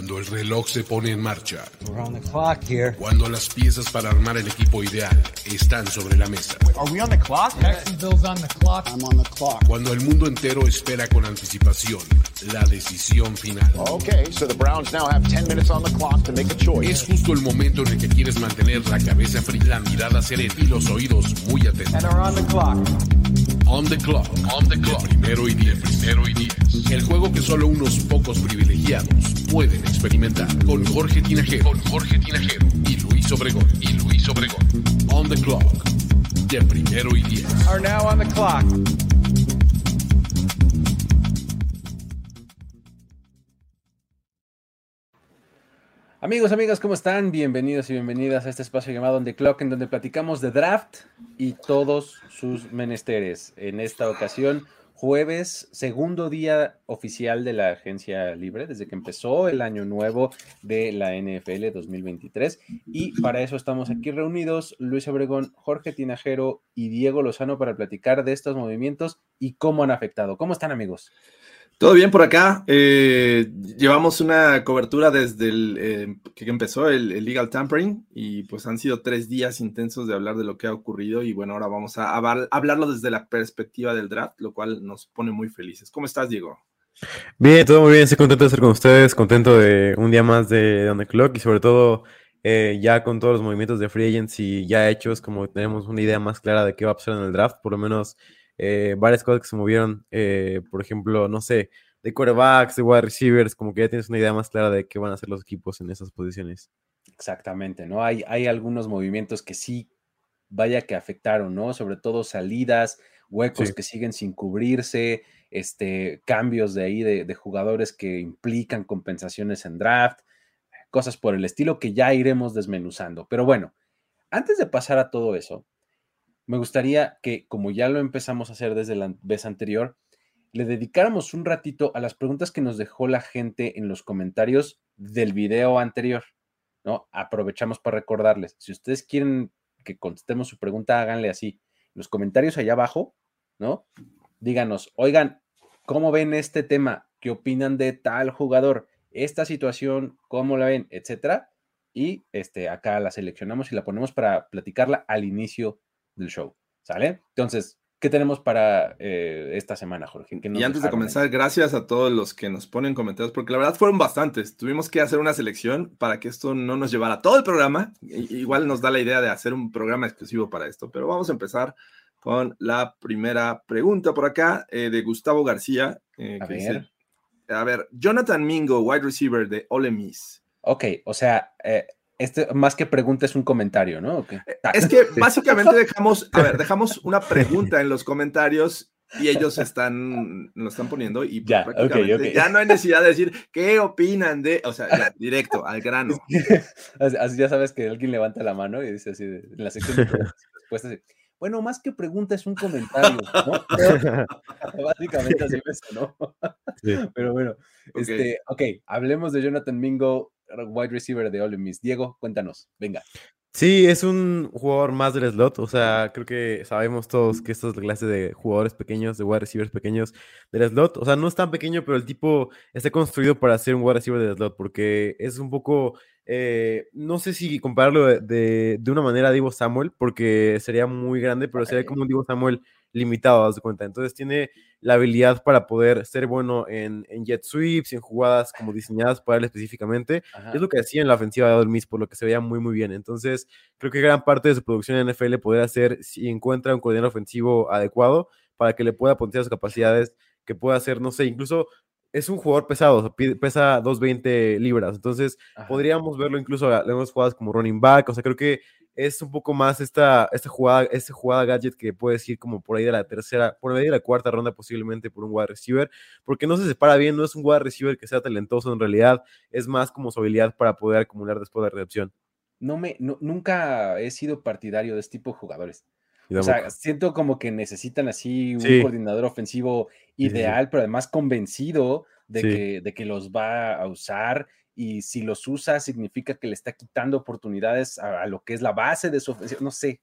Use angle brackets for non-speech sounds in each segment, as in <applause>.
Cuando el reloj se pone en marcha. We're on the clock here. Cuando las piezas para armar el equipo ideal están sobre la mesa. Are we on the clock? Jacksonville's on the clock. I'm on the clock. Cuando el mundo entero espera con anticipación la decisión final. Okay, so the Browns now have 10 minutes on the clock to make a choice. Es justo el momento en el que quieres mantener la cabeza fría, la mirada serena y los oídos muy atentos. And are on the clock. On the clock, on the clock. Primero y diez, primero y diez. El juego que solo unos pocos privilegiados pueden experimentar. Con Jorge Tinajero, con Jorge Tinajero y Luis Obregón, y Luis Obregón. On the clock, de primero y diez. Are now on the clock. Amigos, amigas, ¿cómo están? Bienvenidos y bienvenidas a este espacio llamado On The Clock, en donde platicamos de draft y todos sus menesteres. En esta ocasión, jueves, segundo día oficial de la agencia libre, desde que empezó el año nuevo de la NFL 2023. Y para eso estamos aquí reunidos, Luis Obregón, Jorge Tinajero y Diego Lozano para platicar de estos movimientos y cómo han afectado. ¿Cómo están, amigos? Todo bien por acá. Eh, llevamos una cobertura desde el, eh, que empezó el, legal tampering y pues han sido tres días intensos de hablar de lo que ha ocurrido y bueno, ahora vamos a, a hablarlo desde la perspectiva del draft, lo cual nos pone muy felices. ¿Cómo estás, Diego? Bien, todo muy bien. Estoy contento de estar con ustedes, contento de un día más de On The Clock y sobre todo eh, ya con todos los movimientos de free agency ya hechos, como tenemos una idea más clara de qué va a pasar en el draft, por lo menos eh, varias cosas que se movieron, eh, por ejemplo, no sé, de quarterbacks, de wide receivers, como que ya tienes una idea más clara de qué van a hacer los equipos en esas posiciones. Exactamente, ¿no? Hay, hay algunos movimientos que sí, vaya que afectaron, ¿no? Sobre todo salidas, huecos sí. que siguen sin cubrirse, este, cambios de ahí de, de jugadores que implican compensaciones en draft, cosas por el estilo que ya iremos desmenuzando. Pero bueno, antes de pasar a todo eso, me gustaría que, como ya lo empezamos a hacer desde la vez anterior, le dedicáramos un ratito a las preguntas que nos dejó la gente en los comentarios del video anterior, ¿no? Aprovechamos para recordarles, si ustedes quieren que contestemos su pregunta, háganle así, los comentarios allá abajo, ¿no? Díganos, oigan, ¿cómo ven este tema? ¿Qué opinan de tal jugador? Esta situación, ¿cómo la ven? Etcétera. Y este, acá la seleccionamos y la ponemos para platicarla al inicio del show. ¿Sale? Entonces, ¿qué tenemos para eh, esta semana, Jorge? Y antes de comenzar, ahí? gracias a todos los que nos ponen comentarios, porque la verdad fueron bastantes. Tuvimos que hacer una selección para que esto no nos llevara todo el programa. Igual nos da la idea de hacer un programa exclusivo para esto, pero vamos a empezar con la primera pregunta por acá eh, de Gustavo García. Eh, a que ver. Dice, a ver, Jonathan Mingo, wide receiver de Ole Miss. Ok, o sea, eh, este más que pregunta es un comentario, ¿no? Okay. Es que <laughs> básicamente dejamos, a ver, dejamos una <laughs> pregunta en los comentarios y ellos <laughs> están, nos están poniendo y ya, okay, okay. ya no hay necesidad de decir qué opinan de, o sea, ya, directo, al grano. así ya sabes que alguien levanta la mano y dice así, en la sección de respuestas, bueno, más que pregunta es un comentario, ¿no? Pero, básicamente así es, ¿no? Sí. Pero bueno, okay. este, ok, hablemos de Jonathan Mingo, wide receiver de Ole Miss. Diego, cuéntanos, venga. Sí, es un jugador más del slot, o sea, creo que sabemos todos que esta es la clase de jugadores pequeños, de wide receivers pequeños del slot, o sea, no es tan pequeño, pero el tipo está construido para ser un wide receiver del slot, porque es un poco, eh, no sé si compararlo de, de, de, una manera a Divo Samuel, porque sería muy grande, pero sería como un Divo Samuel limitado, das de cuenta. Entonces tiene la habilidad para poder ser bueno en, en jet sweeps y en jugadas como diseñadas para él específicamente. Ajá. Es lo que hacía en la ofensiva de Adolmis, por lo que se veía muy, muy bien. Entonces, creo que gran parte de su producción en NFL podría ser si encuentra un coordinador ofensivo adecuado para que le pueda potenciar sus capacidades, que pueda hacer, no sé, incluso es un jugador pesado, pesa 220 libras, entonces Ajá. podríamos verlo incluso en unas jugadas como running back, o sea, creo que es un poco más esta, esta jugada, esta jugada gadget que puedes ir como por ahí de la tercera, por ahí de la cuarta ronda posiblemente por un wide receiver, porque no se separa bien, no es un wide receiver que sea talentoso en realidad, es más como su habilidad para poder acumular después de la recepción. No me, no, nunca he sido partidario de este tipo de jugadores. O sea, siento como que necesitan así un sí. coordinador ofensivo ideal, sí. pero además convencido de, sí. que, de que los va a usar y si los usa significa que le está quitando oportunidades a, a lo que es la base de su ofensiva. No sé,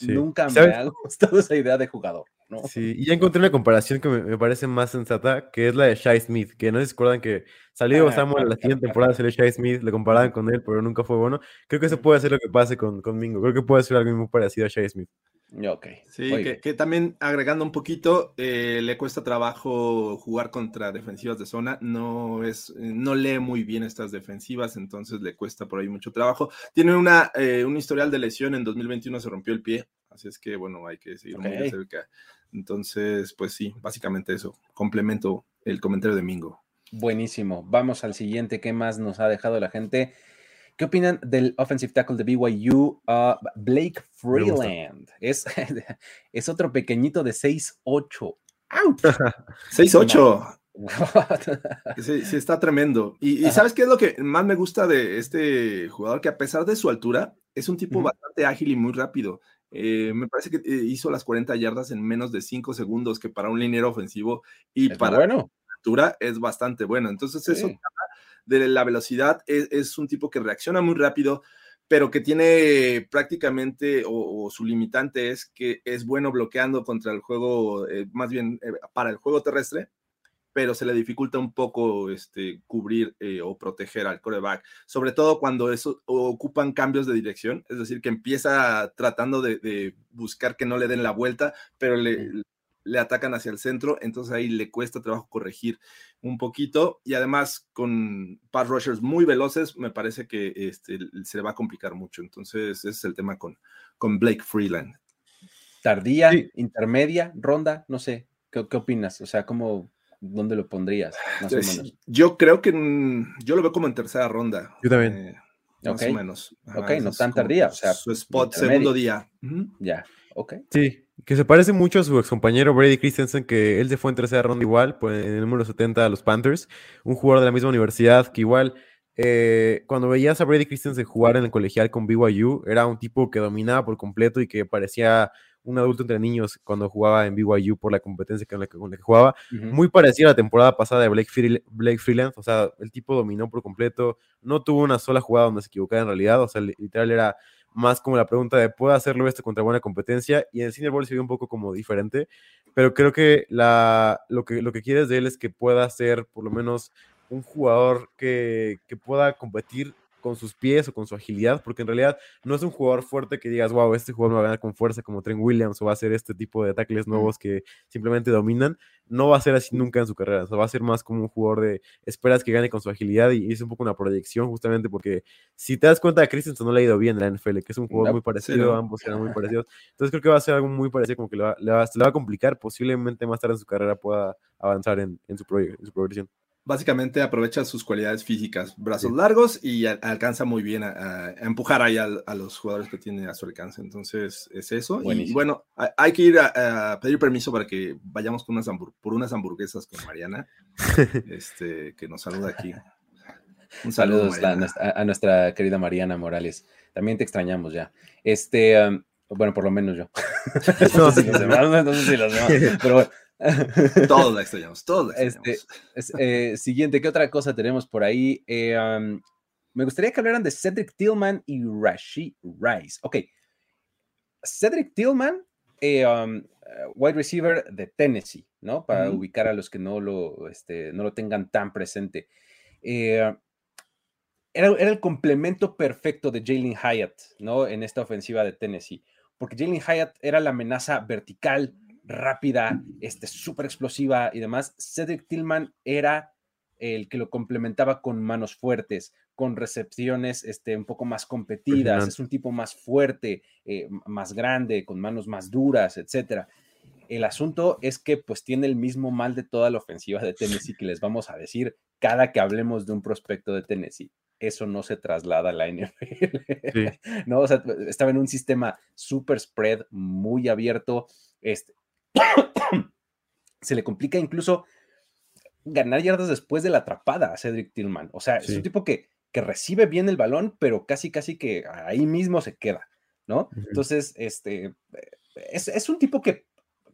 nunca ¿Sabes? me ha <laughs> gustado esa idea de jugador. ¿no? Sí, y ya encontré una comparación que me, me parece más sensata, que es la de Shai Smith, que no se acuerdan que salió Ah, Samuel la siguiente temporada, salió Shai Smith, le comparaban con él, pero nunca fue bueno. Creo que eso puede ser lo que pase con, con Mingo. Creo que puede ser algo muy parecido a Shai Smith. Ok. Sí, que, que también agregando un poquito, eh, le cuesta trabajo jugar contra defensivas de zona, no es, no lee muy bien estas defensivas, entonces le cuesta por ahí mucho trabajo. Tiene una, eh, un historial de lesión, en 2021 se rompió el pie, así es que bueno, hay que seguir muy de cerca. Entonces, pues sí, básicamente eso, complemento el comentario de Mingo. Buenísimo. Vamos al siguiente. ¿Qué más nos ha dejado la gente? ¿Qué opinan del offensive tackle de BYU, uh, Blake. Freeland? Es, <laughs> es otro pequeñito de 6'8". ¡Auch! 6-8. What? Sí, sí, está tremendo. Y. ¿sabes qué es lo que más me gusta de este jugador? Que a pesar de su altura, es un tipo bastante ágil y muy rápido. Eh, me parece que eh, hizo las 40 yardas en menos de 5 segundos, que para un liniero ofensivo y Es para bueno. la altura es bastante bueno. Entonces, eso. De la velocidad es, es un tipo que reacciona muy rápido, pero que tiene prácticamente, o, o su limitante es que es bueno bloqueando contra el juego, eh, más bien eh, para el juego terrestre, pero se le dificulta un poco este, cubrir eh, o proteger al coreback, sobre todo cuando eso, ocupan cambios de dirección, es decir, que empieza tratando de, de buscar que no le den la vuelta, pero le, le atacan hacia el centro, entonces ahí le cuesta trabajo corregir un poquito y además con pass rushers muy veloces, me parece que este, se le va a complicar mucho. Entonces ese es el tema con, con Blake Freeland. Tardía, Sí. intermedia, ronda, no sé. ¿Qué, qué opinas? O sea, ¿cómo, ¿dónde lo pondrías? Más o Entonces, menos. yo creo que yo lo veo como en tercera ronda. Yo también. eh, más Ok. o menos. Ok, ese no tan tardía, o sea, su spot segundo día. Ya, ok. Sí, que se parece mucho a su excompañero Brady Christensen, que él se fue en tercera ronda igual, pues en el número 70 a los Panthers, un jugador de la misma universidad que igual, eh, cuando veías a Brady Christensen jugar en el colegial con BYU, era un tipo que dominaba por completo y que parecía un adulto entre niños cuando jugaba en BYU por la competencia con la que, con la que jugaba. Muy parecido a la temporada pasada de Blake, Freel- Blake Freeland, o sea, el tipo dominó por completo, no tuvo una sola jugada donde se equivocara en realidad, o sea, li- literal era más como la pregunta de ¿puedo hacerlo esto contra buena competencia? Y en el Senior Bowl se vio un poco como diferente, pero creo que, la, lo, que lo que quieres de él es que pueda ser por lo menos un jugador que, que pueda competir con sus pies o con su agilidad, porque en realidad no es un jugador fuerte que digas, wow, este jugador me va a ganar con fuerza como Trent Williams o va a hacer este tipo de tackles nuevos que simplemente dominan. No va a ser así nunca en su carrera, o sea, va a ser más como un jugador de esperas que gane con su agilidad y es un poco una proyección justamente porque si te das cuenta, Christensen no le ha ido bien en la NFL, que es un jugador No, muy sí, parecido, no. ambos eran muy parecidos. Entonces creo que va a ser algo muy parecido, como que le va, le va- se le va a complicar, posiblemente más tarde en su carrera pueda avanzar en, en su, en su progresión. Básicamente aprovecha sus cualidades físicas, brazos Sí. largos y a- alcanza muy bien a, a- a empujar ahí al- a, los jugadores que tiene a su alcance. Entonces es eso. Y bueno, hay, que ir a, a pedir permiso para que vayamos con unas por unas hamburguesas con Mariana, <laughs> este, que nos saluda aquí. Un saludo, Saludos a nuestra, a nuestra querida Mariana Morales. También te extrañamos ya. Este, um, bueno, por lo menos yo. <laughs> no sé si los demás, no sé si los demás, pero bueno. <laughs> Todos la extrañamos, todos la Este, extrañamos. <laughs> es- eh, siguiente, ¿qué otra cosa tenemos por ahí? Eh, um, me gustaría que hablaran de Cedric Tillman y Rashid Rice. Ok. Cedric Tillman, eh, um, wide receiver de Tennessee, ¿no? Para Ujú. ubicar a los que no lo, este, no lo tengan tan presente. Eh, era, era el complemento perfecto de Jalen Hyatt, ¿no? En esta ofensiva de Tennessee. Porque Jalen Hyatt era la amenaza vertical, rápida, este, súper explosiva y demás. Cedric Tillman era el que lo complementaba con manos fuertes, con recepciones este, un poco más competidas. Es un tipo más fuerte, eh, más grande, con manos más duras, etcétera. El asunto es que pues tiene el mismo mal de toda la ofensiva de Tennessee que les vamos a decir cada que hablemos de un prospecto de Tennessee. Eso no se traslada a la NFL. Sí. <laughs> No, o sea, estaba en un sistema super spread, muy abierto. Este, <coughs> se le complica incluso ganar yardas después de la atrapada a Cedric Tillman. O sea, es Sí. un tipo que, que recibe bien el balón, pero casi, casi que ahí mismo se queda, ¿no? Entonces, este, es, es un tipo que,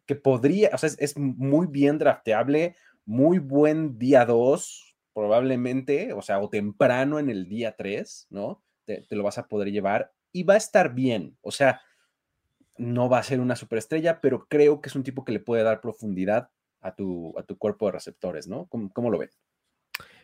que podría, o sea, es, es muy bien drafteable, muy buen día 2, probablemente, o sea, o temprano en el día 3, ¿no? Te, te lo vas a poder llevar y va a estar bien. O sea, no va a ser una superestrella, pero creo que es un tipo que le puede dar profundidad a tu, a tu cuerpo de receptores, ¿no? ¿Cómo, cómo lo ven?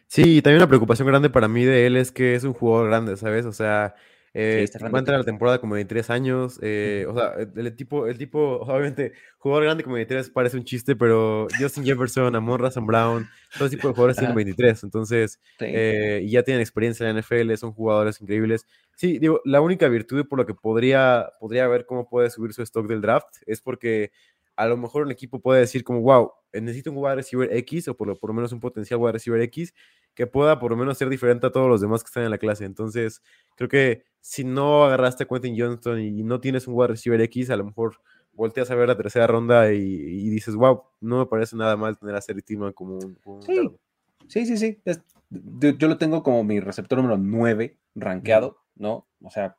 Sí, también una preocupación grande para mí de él es que es un jugador grande, ¿sabes? O sea, eh, está va a entrar a la temporada como 23 años. eh, o sea, el, el tipo, el tipo, obviamente, jugador grande como 23 parece un chiste, pero Justin Jefferson, Amon Razan Brown, todo ese tipo de jugadores tienen Ajá. 23. Entonces, Sí. eh, y ya tienen experiencia en la NFL, son jugadores increíbles. Sí, digo, la única virtud por lo que podría, podría ver cómo puede subir su stock del draft es porque a lo mejor un equipo puede decir como, wow, necesito un wide receiver X o por lo, por lo menos un potencial wide receiver X que pueda por lo menos ser diferente a todos los demás que están en la clase. Entonces, creo que si no agarraste a Quentin Johnston y no tienes un wide receiver X, a lo mejor volteas a ver la tercera ronda y, y dices, wow, no me parece nada mal tener a Seri Tillman como un, como un Sí. guardo". Sí, sí, sí. es- yo, yo lo tengo como mi receptor número 9 rankeado, ¿no? O sea,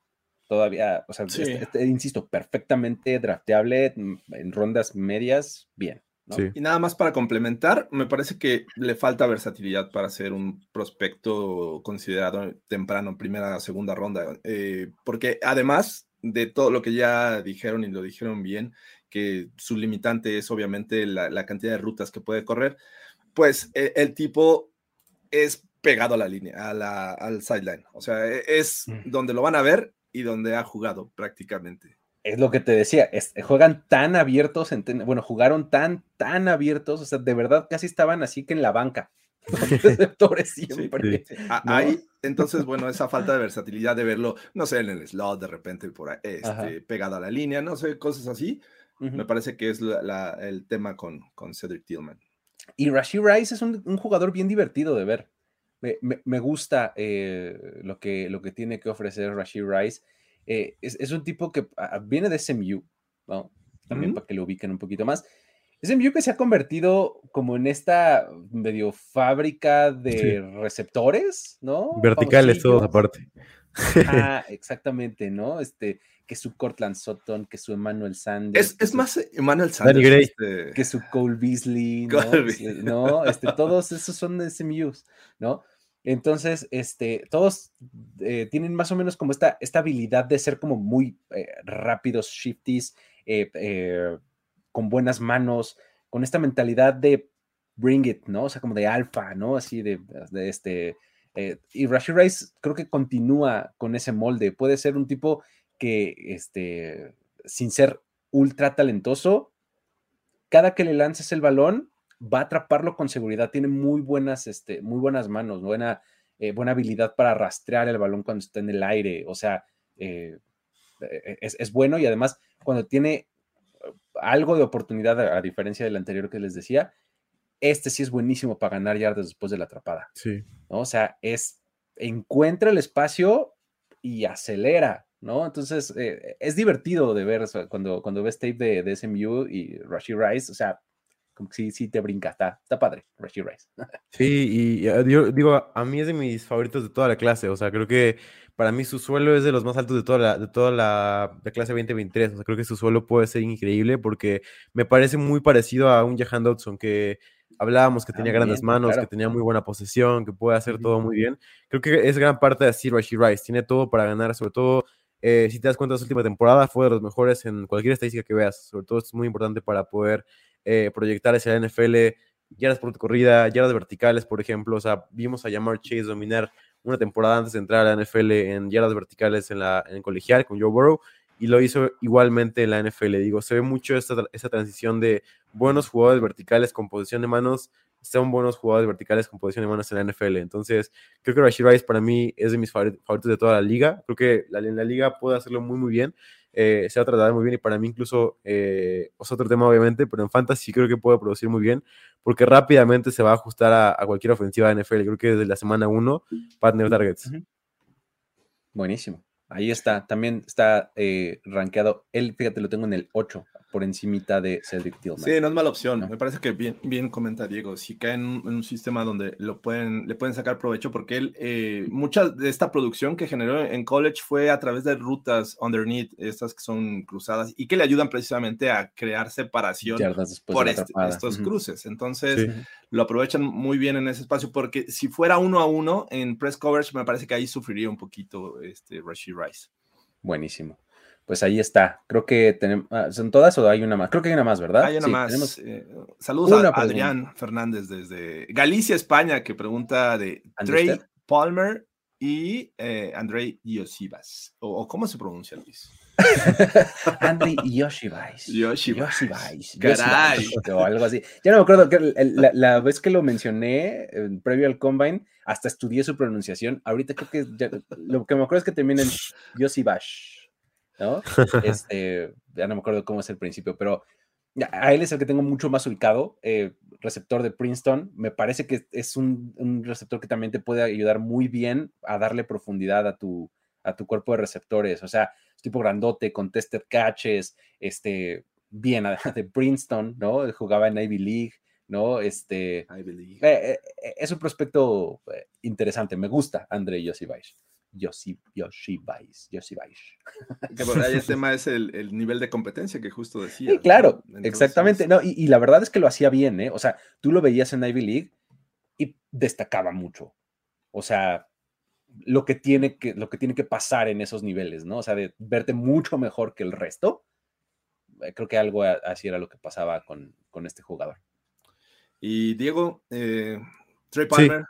todavía, o sea, Sí. este- este, insisto, perfectamente drafteable en rondas medias, bien. ¿No? Sí. Y nada más para complementar, me parece que le falta versatilidad para ser un prospecto considerado temprano, primera, segunda ronda, eh, porque además de todo lo que ya dijeron y lo dijeron bien, que su limitante es obviamente la, la cantidad de rutas que puede correr, pues eh, el tipo es pegado a la línea, a la, al sideline, o sea, e- es Mm. donde lo van a ver y donde ha jugado prácticamente. Es lo que te decía, es- juegan tan abiertos, en ten- bueno, jugaron tan, tan abiertos, o sea, de verdad casi estaban así que en la banca. <laughs> Los receptores <laughs> siempre. Sí, a- ¿no? Ahí, entonces, bueno, esa falta de versatilidad de verlo, no sé, en el slot de repente por ahí, este, pegado a la línea, no sé, cosas así, me parece que es la- la- el tema con, con Cedric Tillman. Y Rashid Rice es un, un jugador bien divertido de ver. Me, me- me gusta eh, lo, que, lo que tiene que ofrecer Rashid Rice. Eh, es, es un tipo que ah, viene de SMU, ¿no? También para que lo ubiquen un poquito más. SMU que se ha convertido como en esta medio fábrica de receptores, ¿no? Verticales todos aparte. Ah, <laughs> exactamente, ¿no? Este, que su Cortland Sutton, que su Emmanuel Sanders. Es, que es su- más Emmanuel Sanders. Gray. este, que su Cole Beasley, ¿no? Cole Este, Beasley. ¿no? Este, <laughs> todos esos son de SMUs, ¿no? Entonces, este, todos eh, tienen más o menos como esta, esta habilidad de ser como muy eh, rápidos, shifties, eh, con buenas manos, con esta mentalidad de bring it, ¿no? O sea, como de alfa, ¿no? Así de, de este... y Rashid Rice creo que continúa con ese molde. Puede ser un tipo que, este, sin ser ultra talentoso, cada que le lances el balón, va a atraparlo con seguridad. Tiene muy buenas, este, muy buenas manos, buena, eh, buena habilidad para rastrear el balón cuando está en el aire. O sea, eh, eh, es, es bueno y además cuando tiene algo de oportunidad, a, diferencia del anterior que les decía, este sí es buenísimo para ganar yardas después de la atrapada. Sí. ¿no? O sea, es encuentra el espacio y acelera, ¿no? Entonces, eh, es divertido de ver o sea, cuando, cuando ves tape de, de SMU y Rashid Rice, o sea, como que sí, sí te brinca, está, está padre, Rashid Rice. <laughs> Sí, y yo digo, a mí es de mis favoritos de toda la clase. O sea, creo que para mí su suelo es de los más altos de toda la, de toda la, la clase 2023. O sea, creo que su suelo puede ser increíble porque me parece muy parecido a un Jahan Dodson que hablábamos que tenía grandes manos, claro. que tenía muy buena posesión, que puede hacer Ujú. todo muy bien. Creo que es gran parte de así Rashid Rice. Tiene todo para ganar, sobre todo. eh, si te das cuenta, su última temporada fue de los mejores en cualquier estadística que veas. Sobre todo, esto es muy importante para poder eh, proyectar hacia la NFL, yardas por corrida, yardas verticales, por ejemplo. O sea, vimos a Jamar Chase dominar una temporada antes de entrar a la NFL en yardas verticales en, la, en el colegial con Joe Burrow y lo hizo igualmente en la NFL. Digo, se ve mucho esta, esta transición de buenos jugadores verticales con posición de manos, son buenos jugadores verticales con posición de manos en la NFL. Entonces, creo que Rashid Rice para mí es de mis favori- favoritos de toda la liga. Creo que en la liga puede hacerlo muy, muy bien. Eh, se va a tratar muy bien y para mí incluso eh, es otro tema obviamente, pero en Fantasy creo que puede producir muy bien porque rápidamente se va a ajustar a, cualquier ofensiva de NFL. Creo que desde la semana 1 va a tener targets. Buenísimo. Ahí está, también está eh, rankeado. Él, fíjate, lo tengo en el 8, por encimita de Cedric Tillman. Sí, no es mala opción. No. Me parece que bien, bien comenta Diego. Si cae en, un- sistema donde lo pueden, le pueden sacar provecho, porque él, eh, mucha de esta producción que generó en college fue a través de rutas underneath, estas que son cruzadas, y que le ayudan precisamente a crear separación por de este- estos cruces. Entonces, Sí. lo aprovechan muy bien en ese espacio, porque si fuera uno a uno en press coverage, me parece que ahí sufriría un poquito este Rashid Rice. Buenísimo. Pues ahí está. Creo que tenemos. ah, ¿Son todas o hay una más? Creo que hay una más, ¿verdad? Hay una Sí, más. tenemos- eh, saludos una a pregunta. Adrián Fernández desde Galicia, España, que pregunta de Trey. Palmer y eh, Andrei. O, ¿Cómo se pronuncia, Luis? <laughs> Andy Yoshibais. Yoshibais. Yoshibais. Caray. O algo así. Ya no me acuerdo. que la, la vez que lo mencioné, eh, previo al Combine, hasta estudié su pronunciación. Ahorita creo que ya- lo que me acuerdo es que termina en. ¿No? <laughs> Este, ya no me acuerdo cómo es el principio, pero a él es el que tengo mucho más ubicado. eh, receptor de Princeton. Me parece que es un, un receptor que también te puede ayudar muy bien a darle profundidad a tu, a tu cuerpo de receptores. O sea, es tipo grandote, contested catches, este, bien, de Princeton, ¿no? Jugaba en Ivy League, ¿no? Este, eh, eh, es un prospecto interesante, me gusta Andrei Yosibais. Yosi, Yoshibais, Yoshibais. <laughs> Que por ahí el <laughs> tema es el, el nivel de competencia que justo decía. Sí, ¿no? claro, Entonces, exactamente. No, y, y la verdad es que lo hacía bien, ¿eh? O sea, tú lo veías en Ivy League y destacaba mucho. O sea, lo que tiene que, lo que, tiene que pasar en esos niveles, ¿no? O sea, de verte mucho mejor que el resto. Eh, Creo que algo así era lo que pasaba con, con este jugador. Y Diego, eh, Trey. Palmer.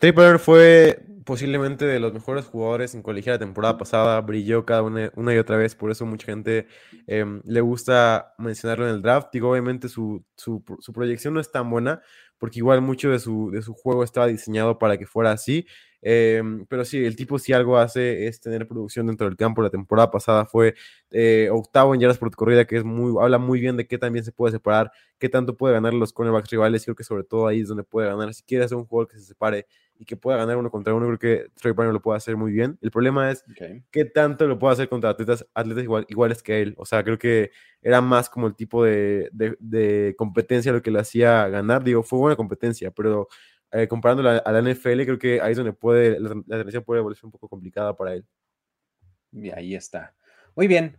Palmer fue posiblemente de los mejores jugadores en colegial la temporada pasada, brilló cada una, una y otra vez, por eso mucha gente em, le gusta mencionarlo en el draft. Digo, obviamente su, su, su proyección no es tan buena, porque igual mucho de su, de su juego estaba diseñado para que fuera así. em, pero sí, el tipo si algo hace es tener producción dentro del campo. La temporada pasada fue eh, octavo en yardas por corrida, que es muy, habla muy bien de qué también se puede separar, qué tanto puede ganar los cornerbacks rivales. Creo que sobre todo ahí es donde puede ganar. Si quiere ser un jugador que se separe y que pueda ganar uno contra uno, creo que Trey Palmer lo puede hacer muy bien. El problema es qué tanto lo puede hacer contra atletas, atletas igual, iguales que él. O sea, creo que era más como el tipo de, de- de competencia lo que le hacía ganar. Digo, fue buena competencia, pero eh, comparándolo a, a la NFL, creo que ahí es donde puede, la, la transición puede volverse un poco complicada para él. Y ahí está. Muy bien.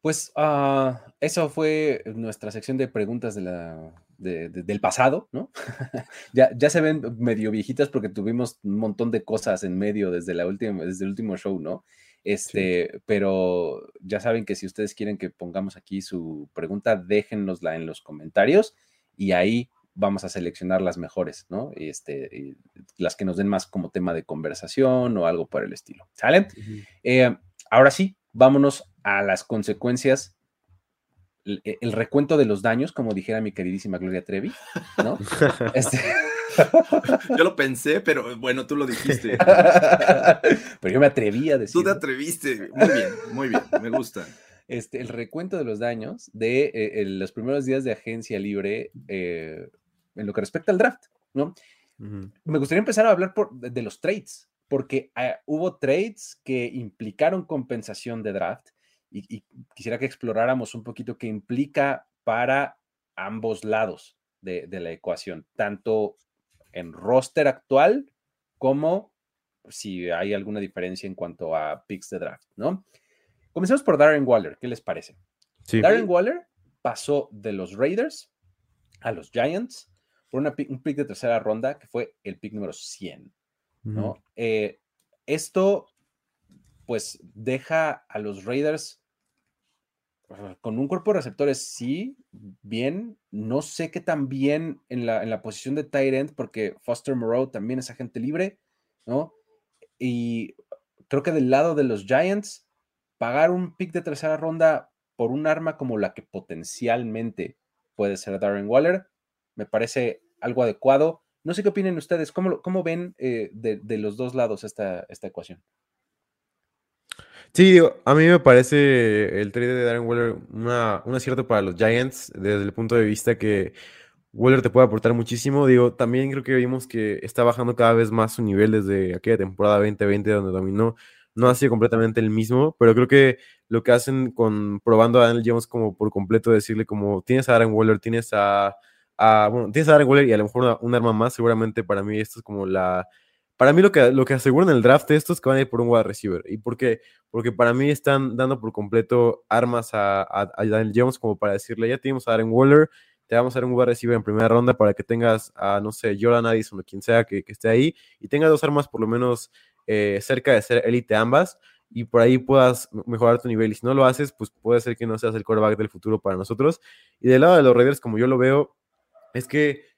Pues ah, eso fue nuestra sección de preguntas de la, de- de- del pasado, ¿no? <laughs> ya, ya se ven medio viejitas porque tuvimos un montón de cosas en medio desde, la última, desde el último show, ¿no? Este, pero ya saben que si ustedes quieren que pongamos aquí su pregunta, déjennosla en los comentarios y ahí vamos a seleccionar las mejores, ¿no? Y Este, las que nos den más como tema de conversación o algo por el estilo. ¿Sale? Eh, ahora sí, vámonos a las consecuencias. El, el recuento de los daños, como dijera mi queridísima Gloria Trevi, ¿no? <laughs> Este- <laughs> Yo lo pensé, pero bueno, tú lo dijiste. <laughs> Pero yo me atreví a Tú decir. te atreviste. Muy bien, muy bien. Me gusta. este, el recuento de los daños de eh, el- los primeros días de agencia libre eh, en lo que respecta al draft, ¿no? Me gustaría empezar a hablar por- de, de los trades, porque ah, hubo trades que implicaron compensación de draft y, y quisiera que exploráramos un poquito qué implica para ambos lados de, de la ecuación, tanto en roster actual como si hay alguna diferencia en cuanto a picks de draft, ¿no? Comencemos por Darren Waller, ¿qué les parece? Sí. Darren Waller pasó de los Raiders a los Giants por una un pick de tercera ronda que fue el pick número 100, ¿no? Eh, esto, pues, deja a los Raiders con un cuerpo de receptores, sí, bien. No sé qué tan bien en la, en la posición de tight end, porque Foster Moreau también es agente libre, ¿no? Y creo que del lado de los Giants, pagar un pick de tercera ronda por un arma como la que potencialmente puede ser Darren Waller, me parece algo adecuado. No sé qué opinen ustedes, ¿cómo, cómo ven eh, de, de los dos lados esta, esta ecuación? Sí, digo, a mí me parece el trade de Darren Waller una, un acierto para los Giants desde el punto de vista que Waller te puede aportar muchísimo. Digo, también creo que vimos que está bajando cada vez más su nivel desde aquella temporada 2020 donde dominó. No ha sido completamente el mismo, pero creo que lo que hacen con probando a Daniel Jones como por completo, decirle como tienes a Darren Waller, tienes a, bueno, tienes a Darren Waller y a lo mejor un arma más, seguramente para mí esto es como la... Para mí lo que, lo que aseguran el draft de estos es que van a ir por un wide receiver. ¿Y por qué? Porque para mí están dando por completo armas a, a, a Daniel Jones como para decirle, ya tenemos a Darren Waller, te vamos a dar un wide receiver en primera ronda para que tengas a, no sé, Jordan Addison o quien sea que, que esté ahí y tenga dos armas por lo menos eh, cerca de ser élite ambas. y por ahí puedas mejorar tu nivel. Y si no lo haces, pues puede ser que no seas el quarterback del futuro para nosotros. Y del lado de los Raiders, como yo lo veo, es que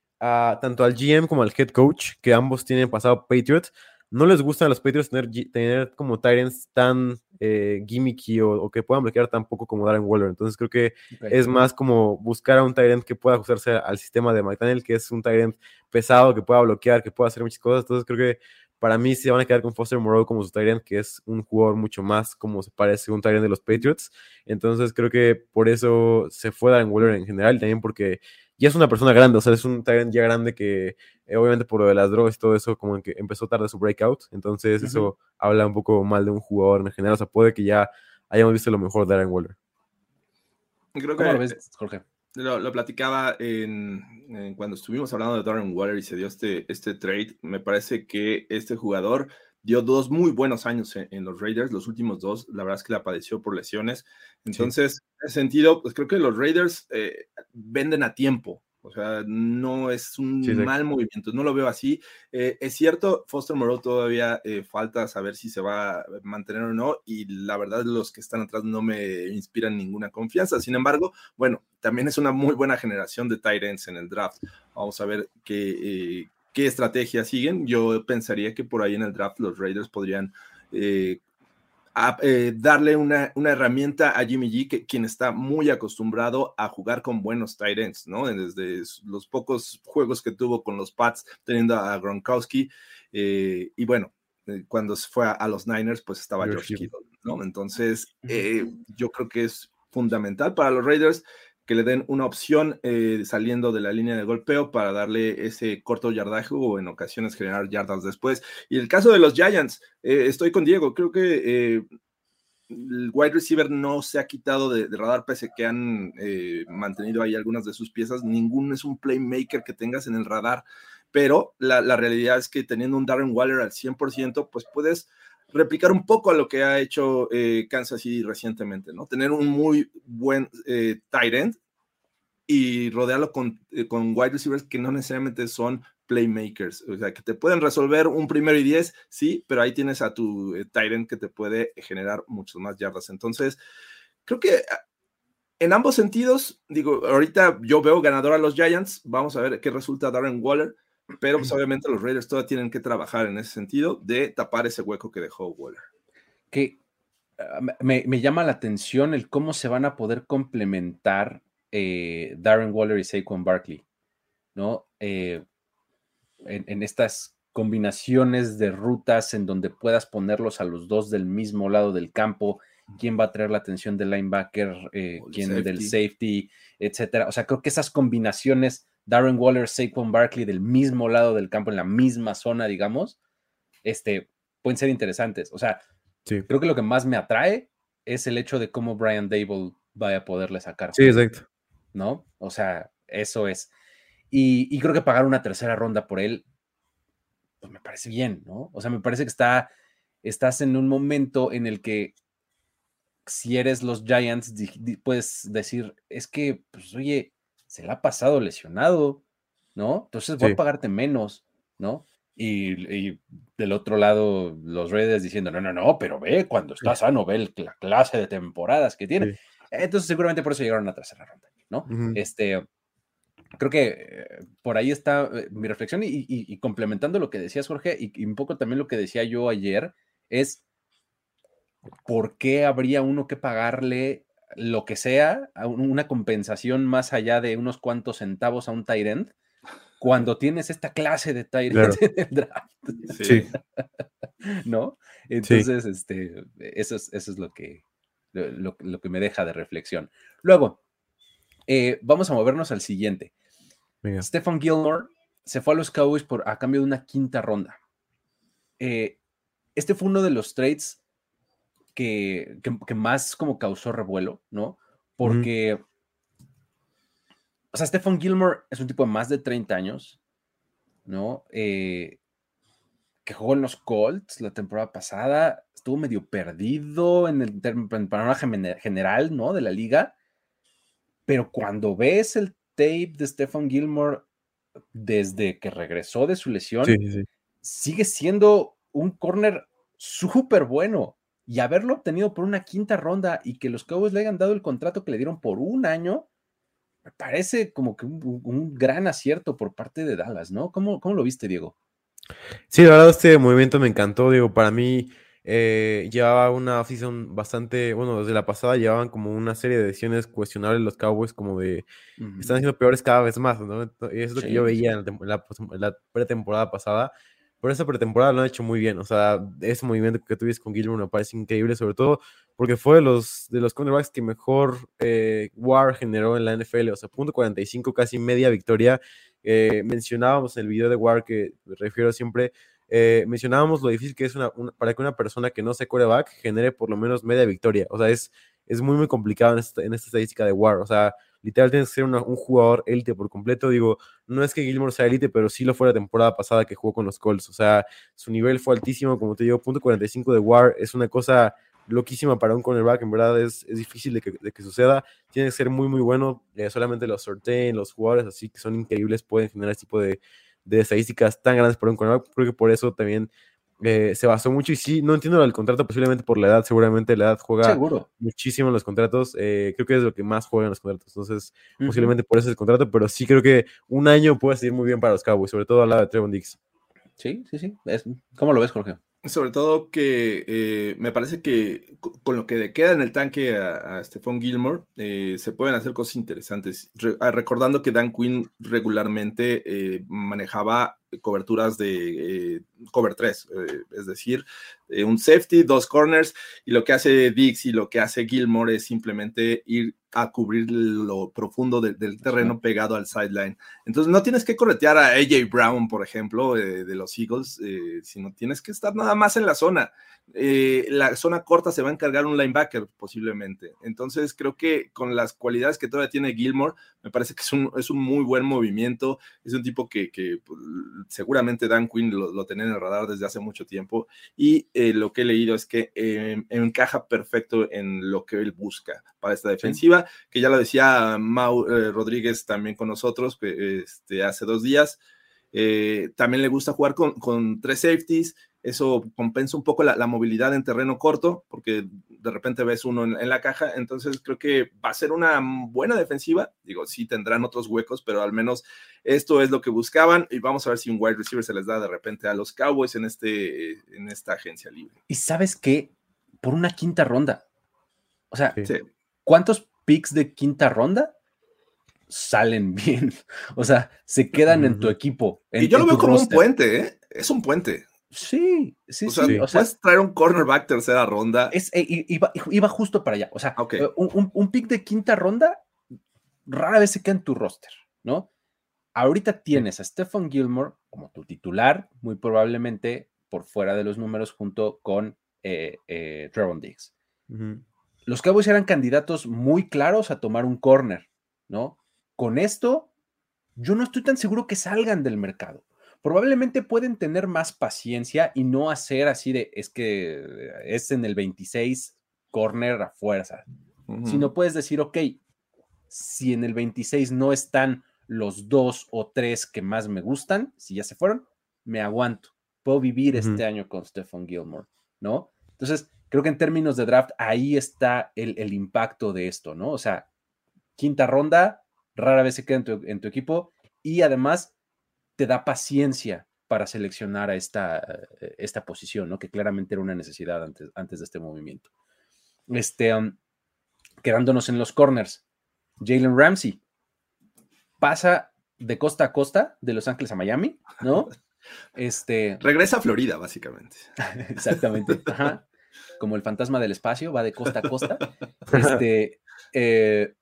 tanto al GM como al head coach, que ambos tienen pasado Patriots, no les gustan a los Patriots tener, tener como Tyrants tan eh, gimmicky o, o, que puedan bloquear tan poco como Darren Waller. Entonces creo que es más como buscar a un Tyrant que pueda ajustarse al sistema de McDaniel, que es un Tyrant pesado, que pueda bloquear, que pueda hacer muchas cosas. Entonces creo que para mí se van a quedar con Foster Moreau como su Tyrant, que es un jugador mucho más como se parece un Tyrant de los Patriots. Entonces creo que por eso se fue Darren Waller en general, y también porque ya es una persona grande, o sea, es un Tyrant ya grande que eh, obviamente por lo de las drogas y todo eso, como que empezó tarde su breakout, entonces uh -huh. eso habla un poco mal de un jugador en general, o sea, puede que ya hayamos visto lo mejor de Darren Waller. Creo que, ¿Cómo lo ves, Jorge? Lo, lo platicaba en, en, cuando estuvimos hablando de Darren Waller y se dio este, este trade, me parece que este jugador dio dos muy buenos años en, en, los Raiders, los últimos dos, la verdad es que la padeció por lesiones. Entonces, sí. en ese sentido, pues creo que los Raiders eh, venden a tiempo. O sea, no es un sí, mal sí. movimiento, no lo veo así. Eh, es cierto, Foster Moreau todavía eh, falta saber si se va a mantener o no, y la verdad los que están atrás no me inspiran ninguna confianza. Sin embargo, bueno, también es una muy buena generación de ends en el draft. Vamos a ver qué, eh, qué estrategia siguen. Yo pensaría que por ahí en el draft los Raiders podrían eh, a, eh, darle una, una, herramienta a Jimmy G, que, quien está muy acostumbrado a jugar con buenos tight ends, ¿no? Desde los pocos juegos que tuvo con los Pats, teniendo a Gronkowski, eh, y bueno, eh, cuando se fue a, a, los Niners, pues estaba George Kittle, ¿no? Entonces, yo creo que es fundamental para los Raiders que le den una opción eh, saliendo de la línea de golpeo para darle ese corto yardaje o en ocasiones generar yardas después. Y el caso de los Giants, eh, estoy con Diego, creo que eh, el wide receiver no se ha quitado de, radar pese que han mantenido ahí algunas de sus piezas, ninguno es un playmaker que tengas en el radar, pero la, la realidad es que teniendo un Darren Waller al 100%, pues puedes replicar un poco a lo que ha hecho eh, Kansas City recientemente, ¿no? Tener un muy buen eh, tight end y rodearlo con, eh, con, wide receivers que no necesariamente son playmakers, o sea, que te pueden resolver un primero y diez, sí, pero ahí tienes a tu tight end que te puede generar muchas más yardas. Entonces, creo que ah, en ambos sentidos, digo, ahorita yo veo ganador a los Giants, vamos a ver qué resulta Darren Waller, pero pues obviamente los Raiders todavía tienen que trabajar en ese sentido de tapar ese hueco que dejó Waller. Que uh, me, me, llama la atención el cómo se van a poder complementar eh, Darren Waller y Saquon Barkley, ¿no? Eh, en, en, estas combinaciones de rutas en donde puedas ponerlos a los dos del mismo lado del campo, quién va a traer la atención del linebacker, eh, quién safety. del safety, etcétera. O sea, creo que esas combinaciones Darren Waller, Saquon Barkley del mismo lado del campo, en la misma zona, digamos, este, pueden ser interesantes. O sea, sí. creo que lo que más me atrae es el hecho de cómo Brian Dable vaya a poderle sacar. Sí, exacto. ¿No? O sea, eso es. Y, y, creo que pagar una tercera ronda por él, pues me parece bien, ¿no? O sea, me parece que está, estás en un momento en el que si eres los Giants, puedes decir, es que, pues, oye, se le ha pasado lesionado, ¿no? Entonces voy sí. a pagarte menos, ¿no? Y, y, del otro lado, los Raiders diciendo, no, no, no, pero ve, cuando está sano, ve la clase de temporadas que tiene. Sí. Entonces, seguramente por eso llegaron a la tercera ronda, ¿no? Uh -huh. Este, creo que eh, por ahí está eh, mi reflexión y, y, y, complementando lo que decías, Jorge, y, un poco también lo que decía yo ayer, es por qué habría uno que pagarle lo que sea, una compensación más allá de unos cuantos centavos a un Tyrant, cuando tienes esta clase de Tyrant claro. en el draft. Sí. <laughs> ¿No? Entonces, sí. este, eso es, eso es lo que, lo, lo, que me deja de reflexión. Luego, eh, vamos a movernos al siguiente. Venga. Stephen Gilmore se fue a los Cowboys por, a cambio de una quinta ronda. Eh, este fue uno de los trades que, que, que, más como causó revuelo, ¿no? Porque, mm. o sea, Stephen Gilmore es un tipo de más de 30 años, ¿no? Eh, que jugó en los Colts la temporada pasada, estuvo medio perdido en el, en el panorama general, ¿no? De la liga, pero cuando ves el tape de Stephen Gilmore desde que regresó de su lesión, sí, sí. sigue siendo un corner súper bueno, y haberlo obtenido por una quinta ronda y que los Cowboys le hayan dado el contrato que le dieron por un año, me parece como que un, un gran acierto por parte de Dallas, ¿no? ¿Cómo, ¿Cómo, lo viste, Diego? Sí, la verdad, este movimiento me encantó, digo, para mí eh, llevaba una offseason bastante, bueno, desde la pasada llevaban como una serie de decisiones cuestionables los Cowboys, como de, uh -huh. están siendo peores cada vez más, ¿no? Y eso es lo sí, que yo veía en la, en la pretemporada pasada, pero esa pretemporada lo han hecho muy bien. O sea, ese movimiento que tuviste con Gilmore me parece increíble, sobre todo porque fue de los, de los cornerbacks que mejor eh, WAR generó en la NFL. O sea, punto 45, casi media victoria. Eh, mencionábamos en el video de WAR que me refiero siempre. Eh, mencionábamos lo difícil que es para que una persona que no sea quarterback genere por lo menos media victoria. O sea, es, es muy, muy complicado en esta, en esta estadística de WAR. O sea, literal tienes que ser un jugador élite por completo. Digo, no es que Gilmore sea élite, pero sí lo fue la temporada pasada que jugó con los Colts. O sea, su nivel fue altísimo, como te digo, punto 45 de WAR es una cosa loquísima para un cornerback, en verdad es, es difícil de que, de que, suceda, tiene que ser muy muy bueno, eh, solamente los sorteen, los jugadores así que son increíbles pueden generar este tipo de, de estadísticas tan grandes para un cornerback, creo que por eso también eh, se basó mucho y sí, no entiendo el contrato, posiblemente por la edad, seguramente la edad juega Seguro. muchísimo en los contratos, eh, creo que es lo que más juega en los contratos, entonces uh -huh. posiblemente por eso es el contrato, pero sí creo que un año puede seguir muy bien para los Cowboys, sobre todo al lado de Trevon Dix. Sí, sí, sí, es, ¿cómo lo ves, Jorge? Sobre todo que eh, me parece que con lo que le queda en el tanque a, a Stephon Gilmore, eh, se pueden hacer cosas interesantes. Re ah, recordando que Dan Quinn regularmente eh, manejaba coberturas de eh, cover 3, eh, es decir, eh, un safety, dos corners, y lo que hace Dix y lo que hace Gilmore es simplemente ir a cubrir lo profundo de, del terreno pegado al sideline. Entonces no tienes que corretear a AJ Brown, por ejemplo, eh, de los Eagles, sino tienes que estar nada más en la zona. La zona corta se va a encargar un linebacker posiblemente. Entonces creo que con las cualidades que todavía tiene Gilmore, me parece que es un, es un muy buen movimiento. Es un tipo que, que pues, seguramente Dan Quinn lo, lo, tenía en el radar desde hace mucho tiempo y eh, lo que he leído es que eh, encaja perfecto en lo que él busca para esta defensiva, sí. que ya lo decía Mau eh, Rodríguez también con nosotros este, hace dos días. También le gusta jugar con, con tres safeties, eso compensa un poco la, la, movilidad en terreno corto, porque de repente ves uno en, en, la caja, entonces creo que va a ser una buena defensiva, digo, sí tendrán otros huecos, pero al menos esto es lo que buscaban, y vamos a ver si un wide receiver se les da de repente a los Cowboys en, este, en esta agencia libre. Y sabes qué, por una quinta ronda, o sea, sí. ¿cuántos picks de quinta ronda salen bien. <laughs> O sea, se quedan uh -huh. en tu equipo. En, y yo lo veo como roster. un puente, ¿eh? Es un puente. Sí, sí, o sea, sí. O sea, puedes traer un cornerback tercera ronda. Es, eh, iba, iba, justo para allá. O sea, okay. un, pick de quinta ronda rara vez se queda en tu roster, ¿no? Ahorita tienes a Stephen Gilmore como tu titular, muy probablemente por fuera de los números, junto con eh, eh, Trevon Diggs. Uh -huh. Los Cowboys eran candidatos muy claros a tomar un corner, ¿no? Con esto, yo no estoy tan seguro que salgan del mercado. Probablemente pueden tener más paciencia y no hacer así de, es que es en el 26 corner a fuerza, uh -huh. sino puedes decir, ok, si en el 26 no están los dos o tres que más me gustan, si ya se fueron, me aguanto. Puedo vivir uh -huh. este año con Stephen Gilmore, ¿no? Entonces, creo que en términos de draft, ahí está el, el impacto de esto, ¿no? O sea, quinta ronda, rara vez se queda en tu, en tu, equipo y además te da paciencia para seleccionar a esta, esta posición, ¿no? Que claramente era una necesidad antes, antes de este movimiento. Este, um, quedándonos en los corners, Jalen Ramsey pasa de costa a costa, de Los Ángeles a Miami, ¿no? Este... Regresa a Florida, básicamente. <laughs> Exactamente. Ajá. Como el fantasma del espacio, va de costa a costa. <laughs> Este, eh,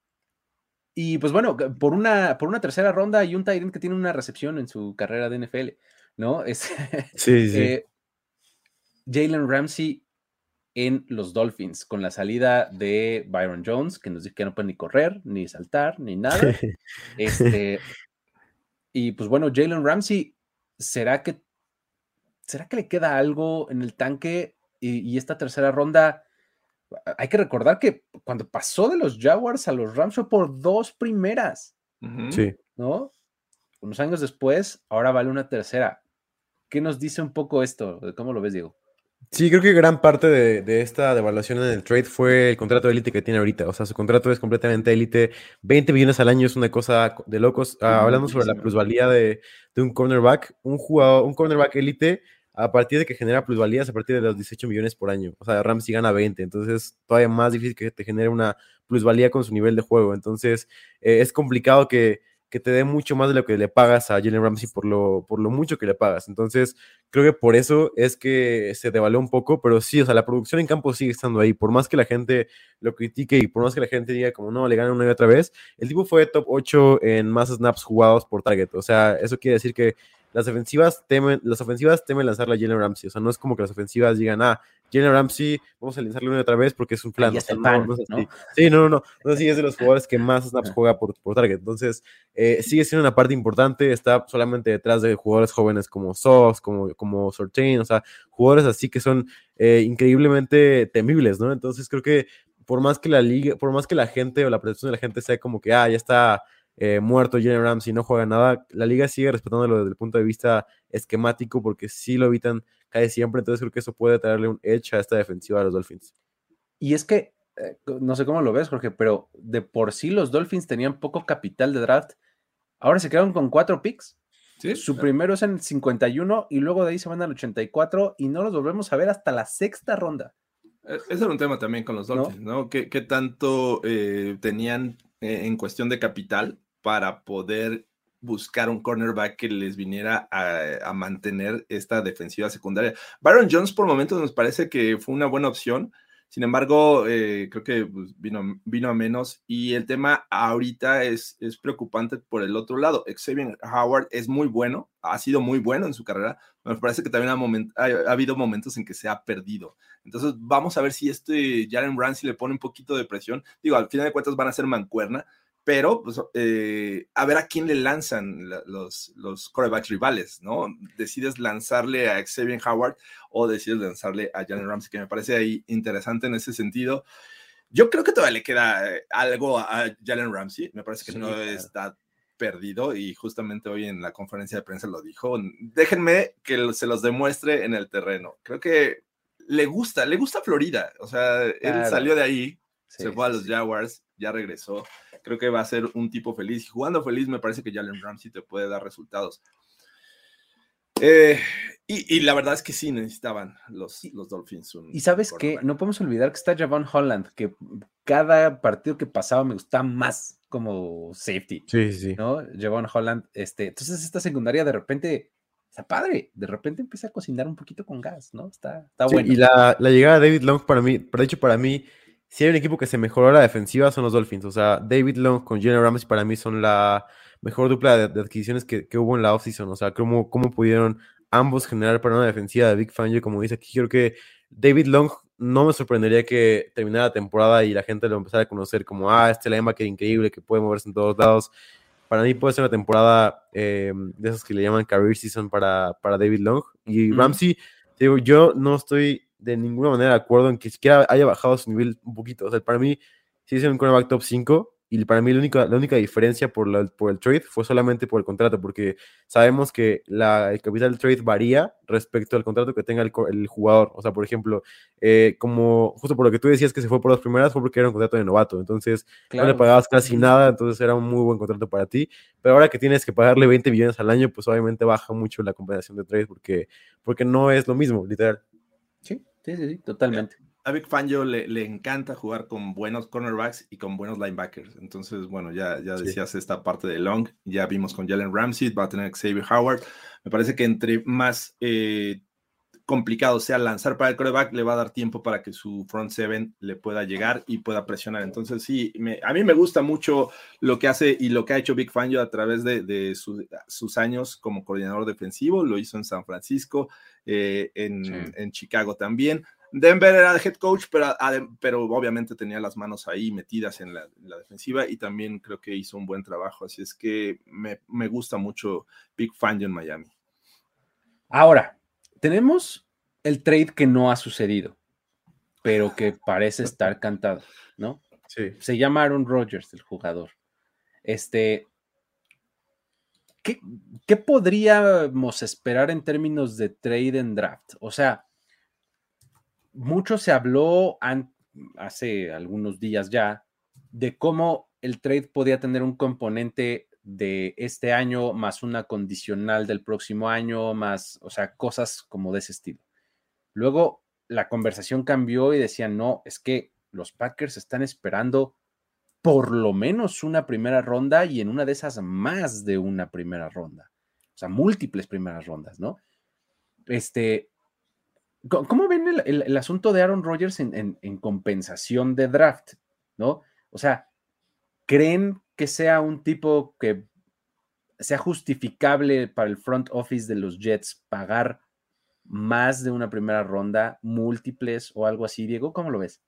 y pues bueno, por una, por una tercera ronda hay un Tyrant que tiene una recepción en su carrera de NFL, ¿no? <laughs> Es, sí, sí. Eh, Jalen Ramsey en los Dolphins, con la salida de Byron Jones, que nos dice que no puede ni correr, ni saltar, ni nada. <laughs> este, y pues bueno, Jalen Ramsey, ¿será que, ¿será que le queda algo en el tanque? Y, y esta tercera ronda, hay que recordar que cuando pasó de los Jaguars a los Rams fue por dos primeras. Uh -huh. Sí. ¿No? Unos años después, ahora vale una tercera. ¿Qué nos dice un poco esto? ¿Cómo lo ves, Diego? Sí, creo que gran parte de, de, esta devaluación en el trade fue el contrato de élite que tiene ahorita. O sea, su contrato es completamente élite. 20 millones al año es una cosa de locos. Ah, hablando sobre la plusvalía de, de, un cornerback, un jugador, un cornerback élite, a partir de que genera plusvalías, a partir de los 18 millones por año. O sea, Ramsey gana 20, entonces es todavía más difícil que te genere una plusvalía con su nivel de juego. Entonces, eh, es complicado que que te dé mucho más de lo que le pagas a Jalen Ramsey por lo, por lo mucho que le pagas. Entonces, creo que por eso es que se devaluó un poco, pero sí, o sea, la producción en campo sigue estando ahí. Por más que la gente lo critique y por más que la gente diga como no, le ganan una y otra vez, el tipo fue top 8 en más snaps jugados por target. O sea, eso quiere decir que las ofensivas temen, las ofensivas temen lanzarle a Jalen Ramsey. O sea, no es como que las ofensivas digan, ah, Jalen Ramsey, vamos a lanzarle una otra vez porque es un plan. no, Sí, no, no, no. No, <laughs> sí, es de los jugadores que más snaps juega por, por target. Entonces, eh, sigue siendo una parte importante. Está solamente detrás de jugadores jóvenes como Sox, como, como Sortain, o sea, jugadores así que son eh, increíblemente temibles, ¿no? Entonces, creo que por más que la liga, por más que la gente o la percepción de la gente sea como que, ah, ya está eh, muerto Jalen Ramsey, no juega nada, la liga sigue respetándolo desde el punto de vista esquemático porque sí lo evitan casi siempre, entonces creo que eso puede traerle un edge a esta defensiva de los Dolphins. Y es que, eh, no sé cómo lo ves, Jorge, pero de por sí los Dolphins tenían poco capital de draft, ahora se quedaron con cuatro picks. ¿Sí? Su primero es en el 51 y luego de ahí se van al 84 y no los volvemos a ver hasta la sexta ronda. E, ese era un tema también con los Dolphins, ¿no? ¿Qué, tanto eh, tenían en cuestión de capital para poder buscar un cornerback que les viniera a, mantener esta defensiva secundaria. Byron Jones por momentos nos parece que fue una buena opción, sin embargo, eh, creo que pues, vino, vino a menos y el tema ahorita es, es preocupante por el otro lado. Xavier Howard es muy bueno, ha sido muy bueno en su carrera, me parece que también ha, ha, habido momentos en que se ha perdido. Entonces, vamos a ver si este Jalen Ramsey le pone un poquito de presión. Digo, al final de cuentas van a ser mancuerna, pero pues, eh, a ver a quién le lanzan los, los corebacks rivales, ¿no? Decides lanzarle a Xavier Howard o decides lanzarle a Jalen Ramsey, que me parece ahí interesante en ese sentido. Yo creo que todavía le queda eh, algo a Jalen Ramsey, me parece que no está perdido y justamente hoy en la conferencia de prensa lo dijo. Déjenme que se los demuestre en el terreno. Creo que le gusta, le gusta Florida, o sea, él salió de ahí, se fue a los Jaguars, ya regresó creo que va a ser un tipo feliz. Y jugando feliz, me parece que Jalen Ramsey te puede dar resultados. Eh, y, la verdad es que sí necesitaban los, los Dolphins. y sabes que no podemos olvidar que está Javon Holland, que cada partido que pasaba me gustaba más como safety. Sí, sí. ¿no? Javon Holland, este, entonces esta secundaria de repente está padre, de repente empieza a cocinar un poquito con gas, ¿no? Está, está bueno. Y la, la, llegada de David Long para mí, de hecho para mí, si hay un equipo que se mejoró la defensiva son los Dolphins. O sea, David Long con Jenna Ramsey para mí son la mejor dupla de, adquisiciones que, hubo en la offseason. O sea, cómo, cómo pudieron ambos generar para una defensiva de Big Fangio, como dice aquí. Creo que David Long no me sorprendería que terminara la temporada y la gente lo empezara a conocer como, ah, este que es increíble, que puede moverse en todos lados. Para mí puede ser una temporada eh, de esas que le llaman career season para, para David Long. Y Ramsey, digo, yo no estoy de ninguna manera de acuerdo en que siquiera haya bajado su nivel un poquito. O sea, para mí, sí es un cornerback top 5 y para mí la única, la única diferencia por, la, por el trade fue solamente por el contrato, porque sabemos que la, el capital del trade varía respecto al contrato que tenga el, el jugador. O sea, por ejemplo, eh, como justo por lo que tú decías que se fue por las primeras, fue porque era un contrato de novato. Entonces, no le pagabas casi nada, entonces era un muy buen contrato para ti. Pero ahora que tienes que pagarle 20 millones al año, pues obviamente baja mucho la compensación de trade porque, porque no es lo mismo, literal. Sí, sí, sí, totalmente. A Big Fangio le, le encanta jugar con buenos cornerbacks y con buenos linebackers. Entonces, bueno, ya, ya decías esta parte de Long, ya vimos con Jalen Ramsey, va a tener Xavier Howard. Me parece que entre más eh, complicado sea lanzar para el coreback, le va a dar tiempo para que su front seven le pueda llegar y pueda presionar. Entonces, sí, a mí me gusta mucho lo que hace y lo que ha hecho Big Fangio a través de, sus años como coordinador defensivo. Lo hizo en San Francisco, eh, en, Chicago también. Denver era el head coach, pero, pero obviamente tenía las manos ahí metidas en la, defensiva y también creo que hizo un buen trabajo. Así es que me, me gusta mucho Big Fangio en Miami. Ahora, tenemos el trade que no ha sucedido, pero que parece estar cantado, ¿no? Sí. Se llama Aaron Rodgers, el jugador. Este, ¿qué, ¿qué, podríamos esperar en términos de trade en draft? O sea, mucho se habló hace algunos días ya de cómo el trade podía tener un componente de este año más una condicional del próximo año, más, o sea, cosas como de ese estilo. Luego la conversación cambió y decían, no, es que los Packers están esperando por lo menos una primera ronda y en una de esas más de una primera ronda. O sea, múltiples primeras rondas, ¿no? Este, ¿cómo ven el, asunto de Aaron Rodgers en, en, compensación de draft? ¿No? O sea, ¿creen que sea un tipo que sea justificable para el front office de los Jets pagar más de una primera ronda, múltiples o algo así? Diego, ¿cómo lo ves?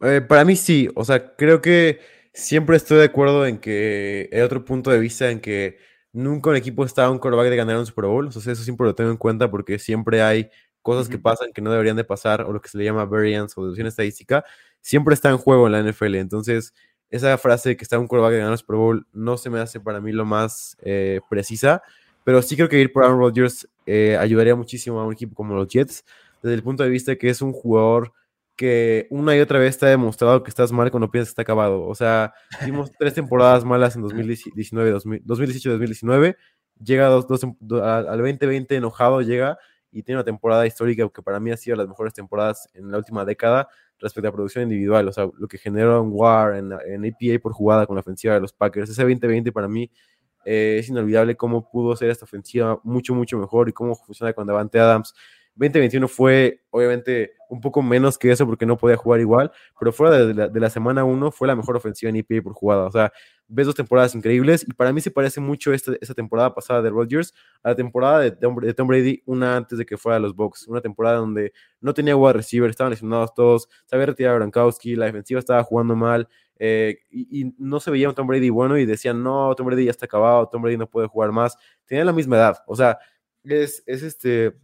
Eh, para mí sí, o sea, creo que siempre estoy de acuerdo en que hay otro punto de vista en que nunca un equipo está a un quarterback de ganar un Super Bowl, o sea, eso siempre lo tengo en cuenta porque siempre hay cosas que pasan que no deberían de pasar o lo que se le llama variance o deducción estadística, siempre está en juego en la NFL, entonces esa frase que está un quarterback ganar un Super Bowl no se me hace para mí lo más eh, precisa, pero sí creo que ir por Aaron Rodgers eh, ayudaría muchísimo a un equipo como los Jets, desde el punto de vista de que es un jugador que una y otra vez ha demostrado que estás mal cuando piensas que está acabado. O sea, tuvimos tres temporadas malas en 2019, 2018-2019. Llega dos, al 2020 enojado, llega y tiene una temporada histórica que para mí ha sido las mejores temporadas en la última década respecto a producción individual. O sea, lo que generó en WAR, en, en APA por jugada con la ofensiva de los Packers. Ese 2020 para mí eh, es inolvidable cómo pudo ser esta ofensiva mucho, mucho mejor y cómo funciona con Davante Adams 2021 fue obviamente un poco menos que eso porque no podía jugar igual, pero fuera de la, semana 1 fue la mejor ofensiva en EPA por jugada. O sea, ves dos temporadas increíbles y para mí se parece mucho esta, esta temporada pasada de Rodgers a la temporada de, de, Tom Brady, una antes de que fuera a los Bucks, una temporada donde no tenía wide receiver, estaban lesionados todos, se había retirado Gronkowski, la defensiva estaba jugando mal. Eh, y, y, no se veía un Tom Brady bueno y decían, no, Tom Brady ya está acabado, Tom Brady no puede jugar más. Tenían la misma edad, o sea, es, es este,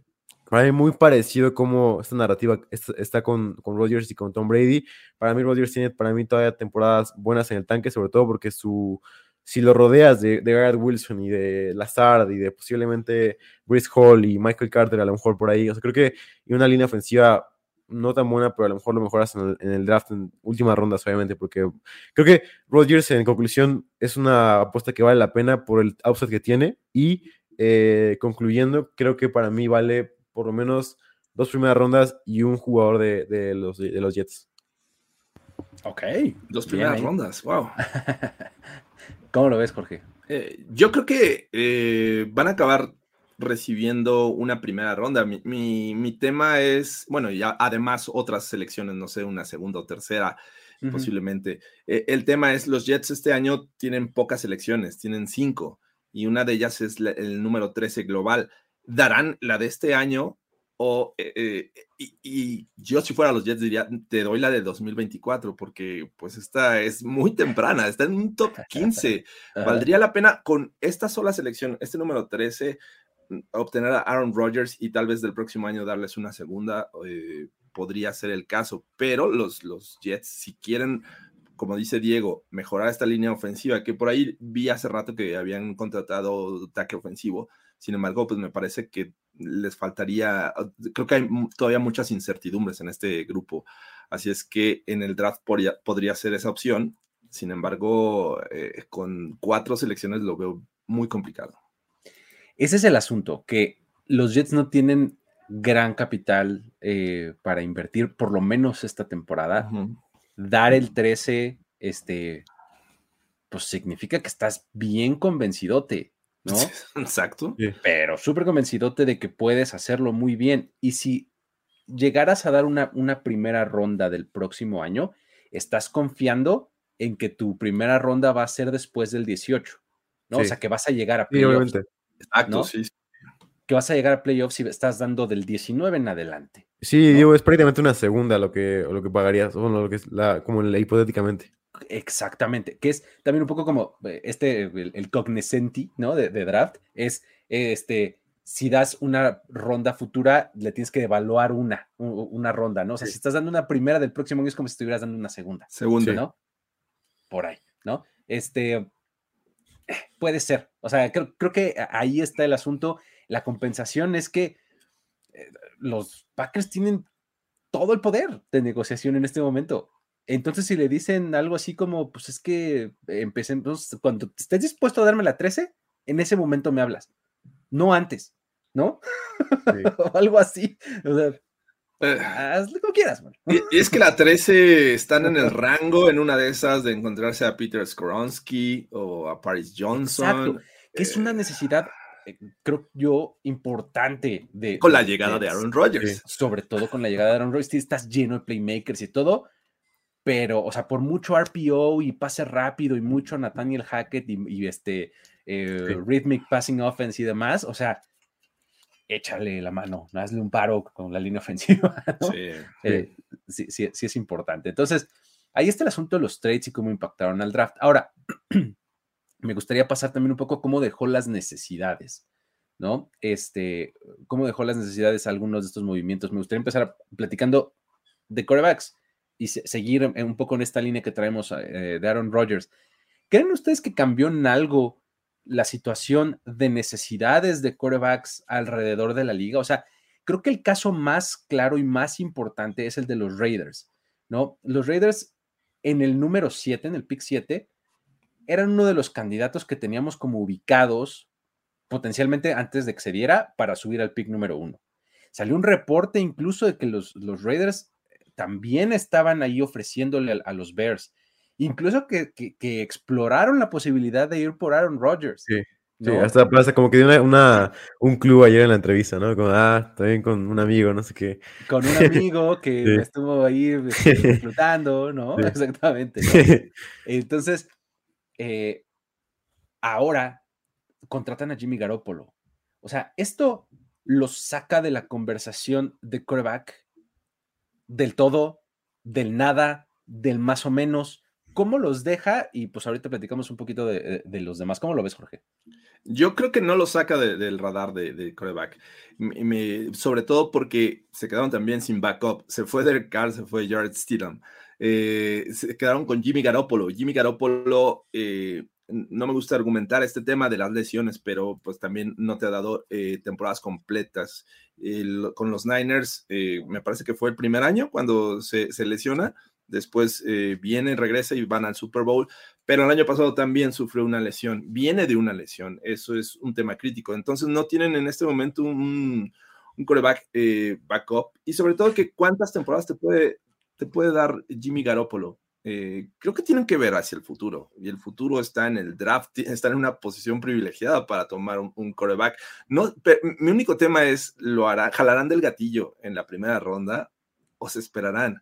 para mí muy parecido como esta narrativa está con, con Rodgers y con Tom Brady. Para mí Rodgers tiene para mí todavía temporadas buenas en el tanque, sobre todo porque su, si lo rodeas de, Garrett Wilson y de Lazard y de posiblemente Brice Hall y Michael Carter a lo mejor por ahí, o sea, creo que y una línea ofensiva no tan buena, pero a lo mejor lo mejoras en el, draft en últimas rondas, obviamente, porque creo que Rodgers en conclusión es una apuesta que vale la pena por el upside que tiene y eh, concluyendo, creo que para mí vale por lo menos dos primeras rondas y un jugador de, los, de los Jets. Ok. Dos primeras rondas, wow. <laughs> ¿Cómo lo ves, Jorge? Eh, yo creo que eh, van a acabar recibiendo una primera ronda. Mi, tema es, bueno, y además otras selecciones, no sé, una segunda o tercera, posiblemente. Eh, el tema es, los Jets este año tienen pocas selecciones, tienen cinco, y una de ellas es el número 13 global darán la de este año o, eh, eh, y, yo si fuera los Jets diría, te doy la de 2024 porque pues esta es muy temprana, está en un top <laughs> 15. Valdría la pena con esta sola selección, este número 13, mm, obtener a Aaron Rodgers y tal vez del próximo año darles una segunda, eh, podría ser el caso, pero los, los Jets si quieren como dice Diego, mejorar esta línea ofensiva, que por ahí vi hace rato que habían contratado tackle ofensivo, sin embargo, pues me parece que les faltaría, creo que hay todavía muchas incertidumbres en este grupo, así es que en el draft podría, ser esa opción, sin embargo, eh, con cuatro selecciones lo veo muy complicado. Ese es el asunto, que los Jets no tienen gran capital eh, para invertir, por lo menos esta temporada. Dar el 13, este, pues significa que estás bien convencidote. ¿No? <laughs> Exacto. Pero súper convencidote de que puedes hacerlo muy bien. Y si llegaras a dar una, una primera ronda del próximo año, estás confiando en que tu primera ronda va a ser después del 18, ¿no? O sea, que vas a llegar a playoffs. Exacto, sí. Que vas a llegar a playoffs si estás dando del 19 en adelante. Sí, digo, es prácticamente una segunda lo que, lo que pagarías, bueno, lo que es la, como hipotéticamente. Exactamente, que es también un poco como eh, este, el, cognoscenti, ¿no? De, draft, es este, si das una ronda futura, le tienes que evaluar una, una ronda, ¿no? O sea, si estás dando una primera del próximo año es como si estuvieras dando una segunda. Segunda. ¿no? Por ahí, ¿no? Este, puede ser, o sea, creo, creo que ahí está el asunto. La compensación es que eh, los Packers tienen todo el poder de negociación en este momento. Entonces, si le dicen algo así como, pues es que empecemos, cuando estés dispuesto a darme la 13, en ese momento me hablas, no antes, ¿no? <laughs> o algo así. O sea, Eh, hazle como quieras, man. y- y es que la 13 están en el rango en una de esas de encontrarse a Peter Skoronsky o a Paris Johnson. Exacto, que es una necesidad, eh, creo yo, importante de... Con la llegada de Aaron Rodgers. Sobre todo con la llegada de Aaron Rodgers, sí, estás lleno de playmakers y todo, pero, o sea, por mucho RPO y pase rápido y mucho Nathaniel Hackett y, y este eh, Sí. rhythmic passing offense y demás, o sea, échale la mano, no hazle un paro con la línea ofensiva, <laughs> ¿no? Sí. Eh, sí, sí, sí es importante. Entonces, ahí está el asunto de los trades y cómo impactaron al draft. Ahora, <clears throat> me gustaría pasar también un poco cómo dejó las necesidades, ¿no? Este, cómo dejó las necesidades algunos de estos movimientos. Me gustaría empezar platicando de corebacks y se- seguir un poco en esta línea que traemos eh, de Aaron Rodgers. ¿Creen ustedes que cambió en algo la situación de necesidades de corebacks alrededor de la liga? O sea, creo que el caso más claro y más importante es el de los Raiders, ¿no? Los Raiders en el número 7, en el pick 7, eran uno de los candidatos que teníamos como ubicados potencialmente antes de que se diera para subir al pick número 1. Salió un reporte incluso de que los, los Raiders también estaban ahí ofreciéndole a, a los Bears, incluso que, que- que exploraron la posibilidad de ir por Aaron Rodgers. Sí, Sí, hasta pasa como que dio una, una- un club ayer en la entrevista, ¿no? Como, ah, también con un amigo, no sé qué. con un <laughs> amigo que Sí. estuvo ahí este, <laughs> disfrutando, ¿no? Sí. <laughs> Exactamente. ¿no? Entonces, eh, ahora contratan a Jimmy Garoppolo. O sea, esto los saca de la conversación de quarterback, del todo, del nada, del más o menos. ¿Cómo los deja? Y pues ahorita platicamos un poquito de, los demás. ¿Cómo lo ves, Jorge? Yo creo que no lo saca de- del radar de, coreback. Sobre todo porque se quedaron también sin backup. Se fue Derek Carr, se fue Jared Stidham. Eh, se quedaron con Jimmy Garoppolo. Jimmy Garoppolo, eh, no me gusta argumentar este tema de las lesiones, pero pues también no te ha dado eh, temporadas completas. Con los Niners, me parece que fue el primer año cuando se, lesiona. Después viene, regresa y van al Super Bowl pero el año pasado también sufrió una lesión, viene de una lesión, eso es un tema crítico. Entonces no tienen en este momento un, un coreback backup y sobre todo que cuántas temporadas te puede, te puede dar Jimmy Garoppolo. Eh, creo que tienen que ver hacia el futuro y el futuro está en el draft, <laughs> está en una posición privilegiada para tomar un, un coreback. No, pe- mi único tema es, ¿lo harán, jalarán del gatillo en la primera ronda o se esperarán?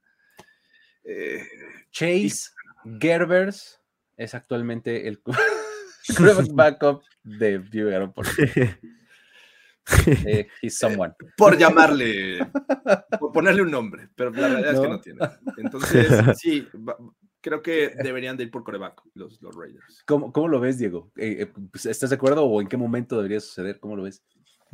Eh, Chase Gerbers es actualmente el <laughs> quarterback backup de Jimmy Garoppolo. <laughs> <laughs> Eh, he's someone. por <laughs> llamarle, por ponerle un nombre, pero la realidad es que ¿No? no tiene. Entonces, <laughs> sí, va- creo que deberían de ir por coreback los, los Raiders. ¿Cómo, cómo lo ves, Diego? Eh, eh, pues, ¿Estás de acuerdo o en qué momento debería suceder? ¿Cómo lo ves?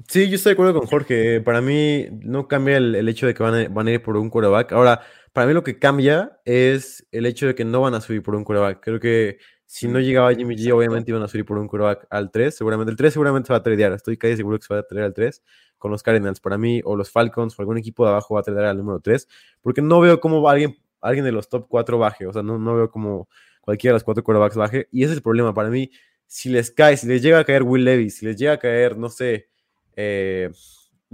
Sí, yo estoy de acuerdo con Jorge. Para mí no cambia el, el hecho de que van a, van a ir por un quarterback. Ahora, para mí lo que cambia es el hecho de que no van a subir por un quarterback. Creo que si no llegaba Jimmy G, obviamente iban a subir por un quarterback al 3. Seguramente el 3 seguramente se va a tradear. Estoy casi seguro que se va a tradear al 3 con los Cardinals. Para mí, o los Falcons o algún equipo de abajo va a tradear al número 3. Porque no veo cómo alguien, alguien de los top 4 baje. O sea, no, no veo como cualquiera de los cuatro quarterbacks baje. Y ese es el problema. Para mí, si les cae, si les llega a caer Will Levis, si les llega a caer, no sé, eh,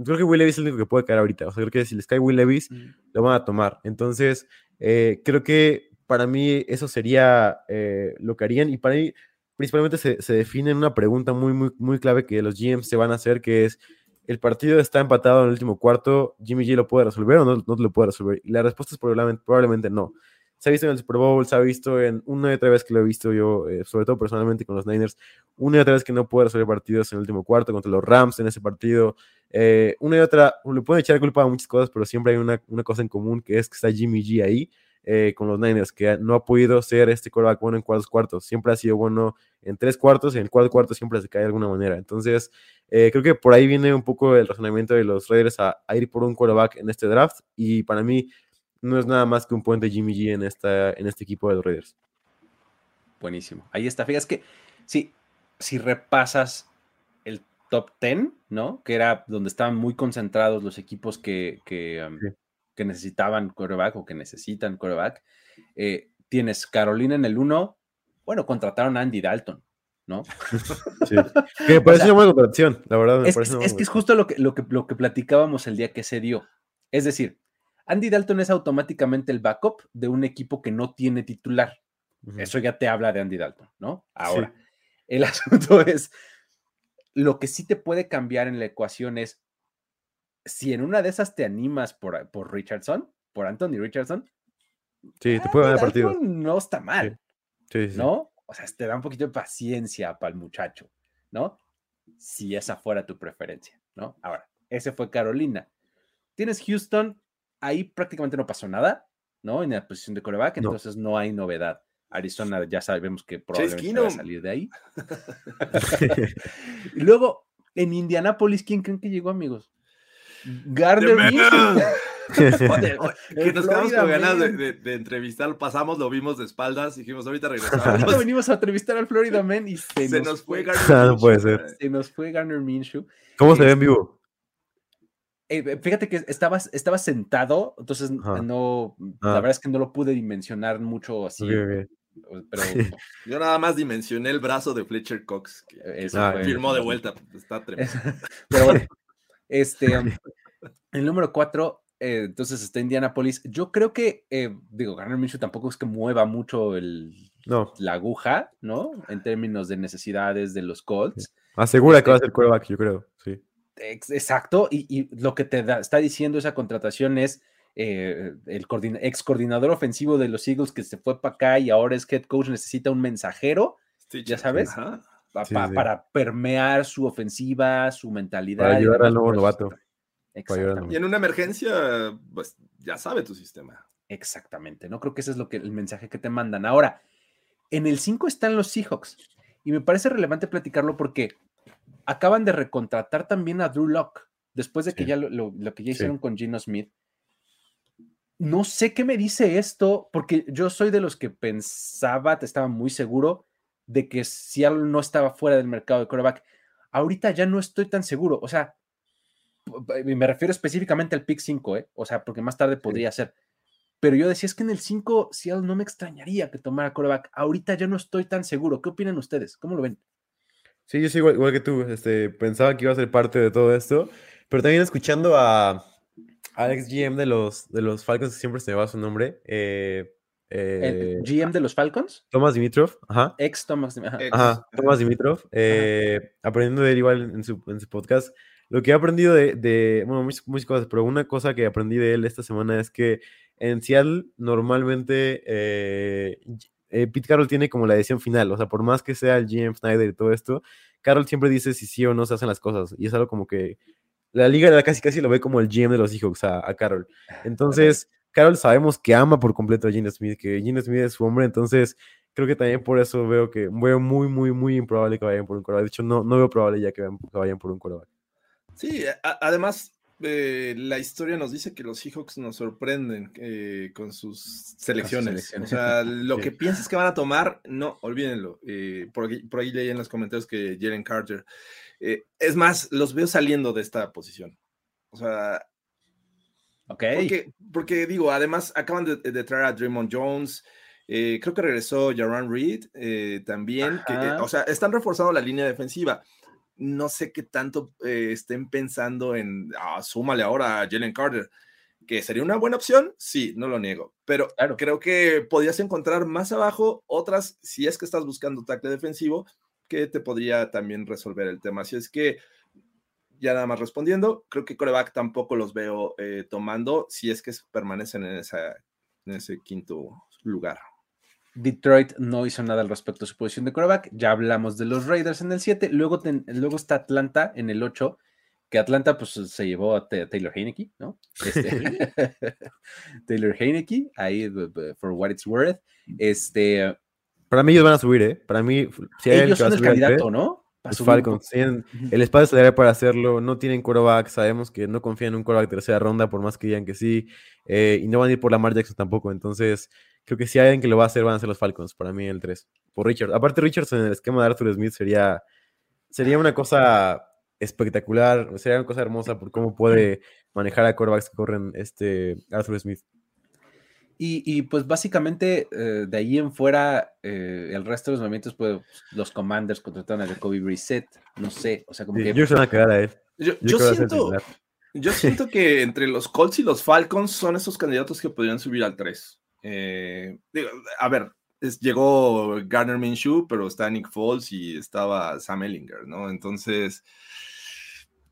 creo que Will Levis es el único que puede caer ahorita. O sea, creo que si les cae Will Levis, lo van a tomar. Entonces, eh, creo que para mí eso sería eh, lo que harían. Y para mí, principalmente se, se define en una pregunta muy, muy, muy clave que los GMs se van a hacer, que es, ¿el partido está empatado en el último cuarto? ¿Jimmy G lo puede resolver o no, no lo puede resolver? Y la respuesta es probablemente, probablemente no. Se ha visto en el Super Bowl, se ha visto en una y otra vez que lo he visto yo, eh, sobre todo personalmente con los Niners, una y otra vez que no puede resolver partidos en el último cuarto, contra los Rams en ese partido, eh, una y otra, le pueden echar culpa a muchas cosas, pero siempre hay una, una cosa en común, que es que está Jimmy G ahí eh, con los Niners, que no ha podido ser este quarterback bueno en cuartos cuartos, siempre ha sido bueno en tres cuartos, y en el cuarto cuarto siempre se cae de alguna manera. Entonces, eh, creo que por ahí viene un poco el razonamiento de los Raiders a, a ir por un quarterback en este draft, y para mí no es nada más que un puente Jimmy G en, esta, en este equipo de los Raiders. Buenísimo. Ahí está. Fíjate que sí, si repasas el top 10, ¿no? Que era donde estaban muy concentrados los equipos que, que, um, Sí. Que necesitaban coreback o que necesitan coreback. Eh, tienes Carolina en el 1, bueno, contrataron a Andy Dalton, ¿no? <laughs> Sí. <laughs> Que me parece una buena contratación, la verdad. Me Es, parece que es justo lo que, lo, que, lo que platicábamos el día que se dio. Es decir, Andy Dalton es automáticamente el backup de un equipo que no tiene titular. Eso ya te habla de Andy Dalton, ¿no? Ahora, el <laughs> asunto es, lo que sí te puede cambiar en la ecuación es, si en una de esas te animas por, por Richardson, por Anthony Richardson, Sí, te puede ganar. Dalton no está mal, Sí, sí, sí. ¿no? O sea, te da un poquito de paciencia para el muchacho, ¿no? Si esa fuera tu preferencia, ¿no? Ahora, ese fue Carolina. Tienes Houston, ahí prácticamente no pasó nada, ¿no? En la posición de coreback, No. entonces no hay novedad. Arizona ya sabemos que probablemente va a salir de ahí. <laughs> <laughs> y luego, en Indianápolis, ¿quién creen que llegó, amigos? Gardner Minshew. <laughs> Joder, <laughs> Que nos quedamos con ganas de, de, de entrevistar, pasamos, lo vimos de espaldas, dijimos, ahorita Ahorita regresamos. <laughs> venimos a entrevistar al Florida Man y se, Se nos, nos fue Ah, no puede Minshew, ser. se nos fue Garner Minshew. ¿Cómo se ve en vivo? Eh, fíjate que estaba, estaba sentado, entonces Ajá. no, Ah. la verdad es que no lo pude dimensionar mucho así, pero Yo nada más dimensioné el brazo de Fletcher Cox, que, Ah, fue- firmó de vuelta. Está tremendo. Pero bueno, este, um, el número cuatro, eh, entonces está Indianapolis. Yo creo que, eh, digo, Garner Minshew tampoco es que mueva mucho el, No, la aguja, ¿no? En términos de necesidades de los Colts. asegura que va a Este- ser quarterback, yo creo. Sí. Ex- Exacto, y, y lo que te da- está diciendo esa contratación es eh, el coordina- ex coordinador ofensivo de los Eagles que se fue para acá y ahora es head coach, necesita un mensajero Stitcher. sabes? Sí, pa- sí. para permear su ofensiva, su mentalidad. Para ayudar al nuevo novato. está- Exactamente, Y en una emergencia, pues ya sabe tu sistema. exactamente, ¿no? Creo que ese es lo que el mensaje que te mandan. Ahora, en el 5 están los Seahawks y me parece relevante platicarlo porque acaban de recontratar también a Drew Locke después de que ya lo, lo- lo que ya Sí. hicieron con Gino Smith. No sé qué me dice esto, porque yo soy de los que pensaba, te estaba muy seguro de que Seattle no estaba fuera del mercado de quarterback. Ahorita ya no estoy tan seguro. O sea, me refiero específicamente al pick 5, ¿eh? O sea, porque más tarde podría ser. Pero yo decía, es que en el 5 Seattle no me extrañaría que tomara quarterback. Ahorita ya no estoy tan seguro. ¿Qué opinan ustedes? ¿Cómo lo ven? Sí, yo soy igual, igual que tú. Este, pensaba que iba a ser parte de todo esto, pero también escuchando a Alex GM de los, de los Falcons, que siempre se me va su nombre, eh, El eh, GM de los Falcons, Thomas Dimitrov, ajá, ex Thomas. ajá. Ex. ajá, Thomas Dimitrov, eh, aprendiendo de él igual en su, en su podcast. Lo que he aprendido de, de bueno, muchas, muchas cosas, pero una cosa que aprendí de él esta semana es que en Seattle normalmente eh, eh, Pete Carroll tiene como la decisión final, o sea, por más que sea el GM Snyder y todo esto, Carroll siempre dice si sí o no se hacen las cosas, y es algo como que la liga casi casi lo ve como el GM de los Seahawks a, a Carroll. <laughs> Entonces, Carroll sabemos que ama por completo a Gene Smith, que Gene Smith es su hombre, entonces creo que también por eso veo que veo muy, muy, muy improbable que vayan por un quarterback. De hecho, no, no veo probable ya que, vayan- que vayan por un quarterback. Sí, además, eh, la historia nos dice que los Seahawks nos sorprenden eh, con sus selecciones. selecciones. O sea, <laughs> lo Sí. que piensas que van a tomar, no, olvídenlo. Eh, por, aquí, por ahí leí en los comentarios que Jalen Carter. es más, los veo saliendo de esta posición. O sea, Ok. porque, porque digo, además acaban de, de traer a Draymond Jones. creo que regresó Jaron Reed también. que, o sea, están reforzando la línea defensiva. No sé qué tanto eh, estén pensando en, ah, súmale ahora a Jalen Carter, que sería una buena opción, sí, no lo niego, pero Claro. creo que podrías encontrar más abajo otras, si es que estás buscando tackle defensivo, que te podría también resolver el tema. Así es que, ya nada más respondiendo, creo que coreback tampoco los veo eh, tomando si es que permanecen en, esa, en ese quinto lugar. Detroit no hizo nada al respecto de su posición de quarterback. Ya hablamos de los Raiders en el 7. Luego, ten- luego está Atlanta en el 8, que Atlanta pues se llevó a Ta- Taylor Heineke, ¿no? Este, <laughs> <laughs> Taylor Heineke, ahí for what it's worth. Este, Para mí ellos van a subir, ¿eh? Para mí, si hay ellos a son el candidato, ¿no? Para los Falcons. Tienen el espacio salarial para hacerlo, no tienen quarterback, sabemos que no confían en un quarterback de tercera ronda, por más que digan que sí, eh, y no van a ir por Lamar Jackson tampoco, entonces creo que si hay alguien que lo va a hacer, van a ser los Falcons, para mí el 3, por Richard. Aparte Richardson en el esquema de Arthur Smith sería, sería una cosa espectacular, sería una cosa hermosa por cómo puede manejar a quarterbacks que corren este Arthur Smith. Y, pues básicamente eh, de ahí en fuera, eh, el resto de los movimientos, pues los Commanders contrataron a Jacoby Brissett, no sé, o sea, como que... Yo se van a quedar a él. Yo, siento, yo siento que entre los Colts y los Falcons son esos candidatos que podrían subir al 3. Eh, a ver, llegó Garner Minshew, pero está Nick Foles y estaba Sam Ellinger, ¿no? Entonces,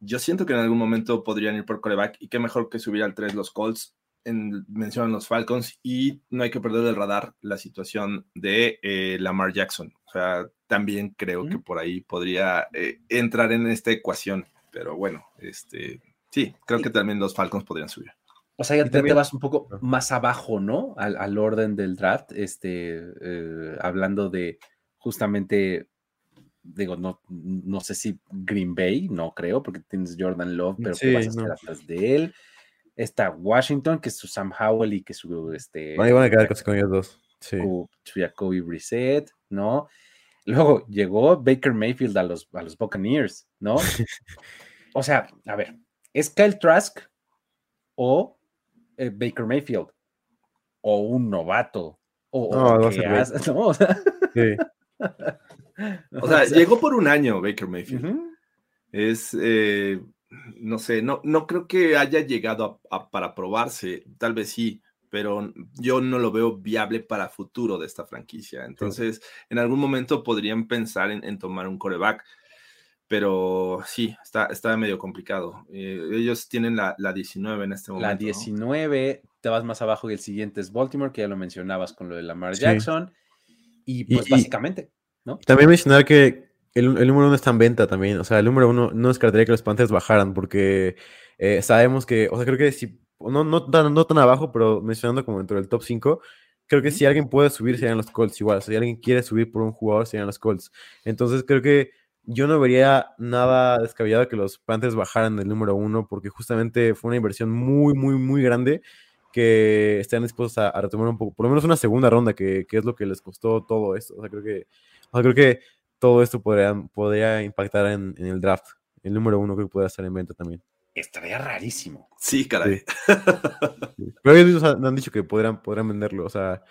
yo siento que en algún momento podrían ir por coreback y qué mejor que subir al 3 los Colts en, mencionan los Falcons y no hay que perder del radar la situación de eh, Lamar Jackson. O sea, también creo que por ahí podría eh, entrar en esta ecuación, pero bueno, este, sí, creo que también los Falcons podrían subir. O sea, ya te, vas un poco más abajo, ¿no? Al, orden del draft, este, eh, hablando de justamente, digo, no, no sé si Green Bay, no creo, porque tienes Jordan Love, pero ¿qué vas a hacer atrás de él? está Washington, que es su Sam Howell y que su este. Ahí van a quedar casi con ellos dos. Sí. Su Jacoby Brissett, ¿no? Luego llegó Baker Mayfield a los, a los Buccaneers, ¿no? <laughs> o sea, a ver, ¿es Kyle Trask o eh, Baker Mayfield? O un novato. O, no, <laughs> no, o sea, sí. <laughs> o sea, llegó por un año Baker Mayfield. Es eh, no sé, no, no creo que haya llegado para probarse, tal vez sí, pero yo no lo veo viable para futuro de esta franquicia. Entonces, en algún momento podrían pensar en, tomar un coreback, pero sí, está, está medio complicado. Eh, ellos tienen la, la, 19 en este momento. La 19, te vas más abajo y el siguiente es Baltimore, que ya lo mencionabas con lo de Lamar Jackson. Y pues básicamente, ¿no? También mencionar que el, número uno está en venta también. O sea, el número uno no descartaría que los Panthers bajaran porque eh, sabemos que, o sea, creo que si, no, no, tan, no tan abajo, pero mencionando como dentro del top 5, creo que si alguien puede subir serían los Colts igual. O sea, si alguien quiere subir por un jugador serían los Colts. Entonces creo que yo no vería nada descabellado que los Panthers bajaran del número uno porque justamente fue una inversión muy, muy, muy grande que están dispuestos a, retomar un poco, por lo menos una segunda ronda, que, que, es lo que les costó todo esto. O sea, creo que, o sea, creo que todo esto podría, podría impactar en, el draft. El número uno creo que puede estar en venta también. Estaría rarísimo. Sí, caray. Pero ellos han dicho que podrían, podrían venderlo, o sea,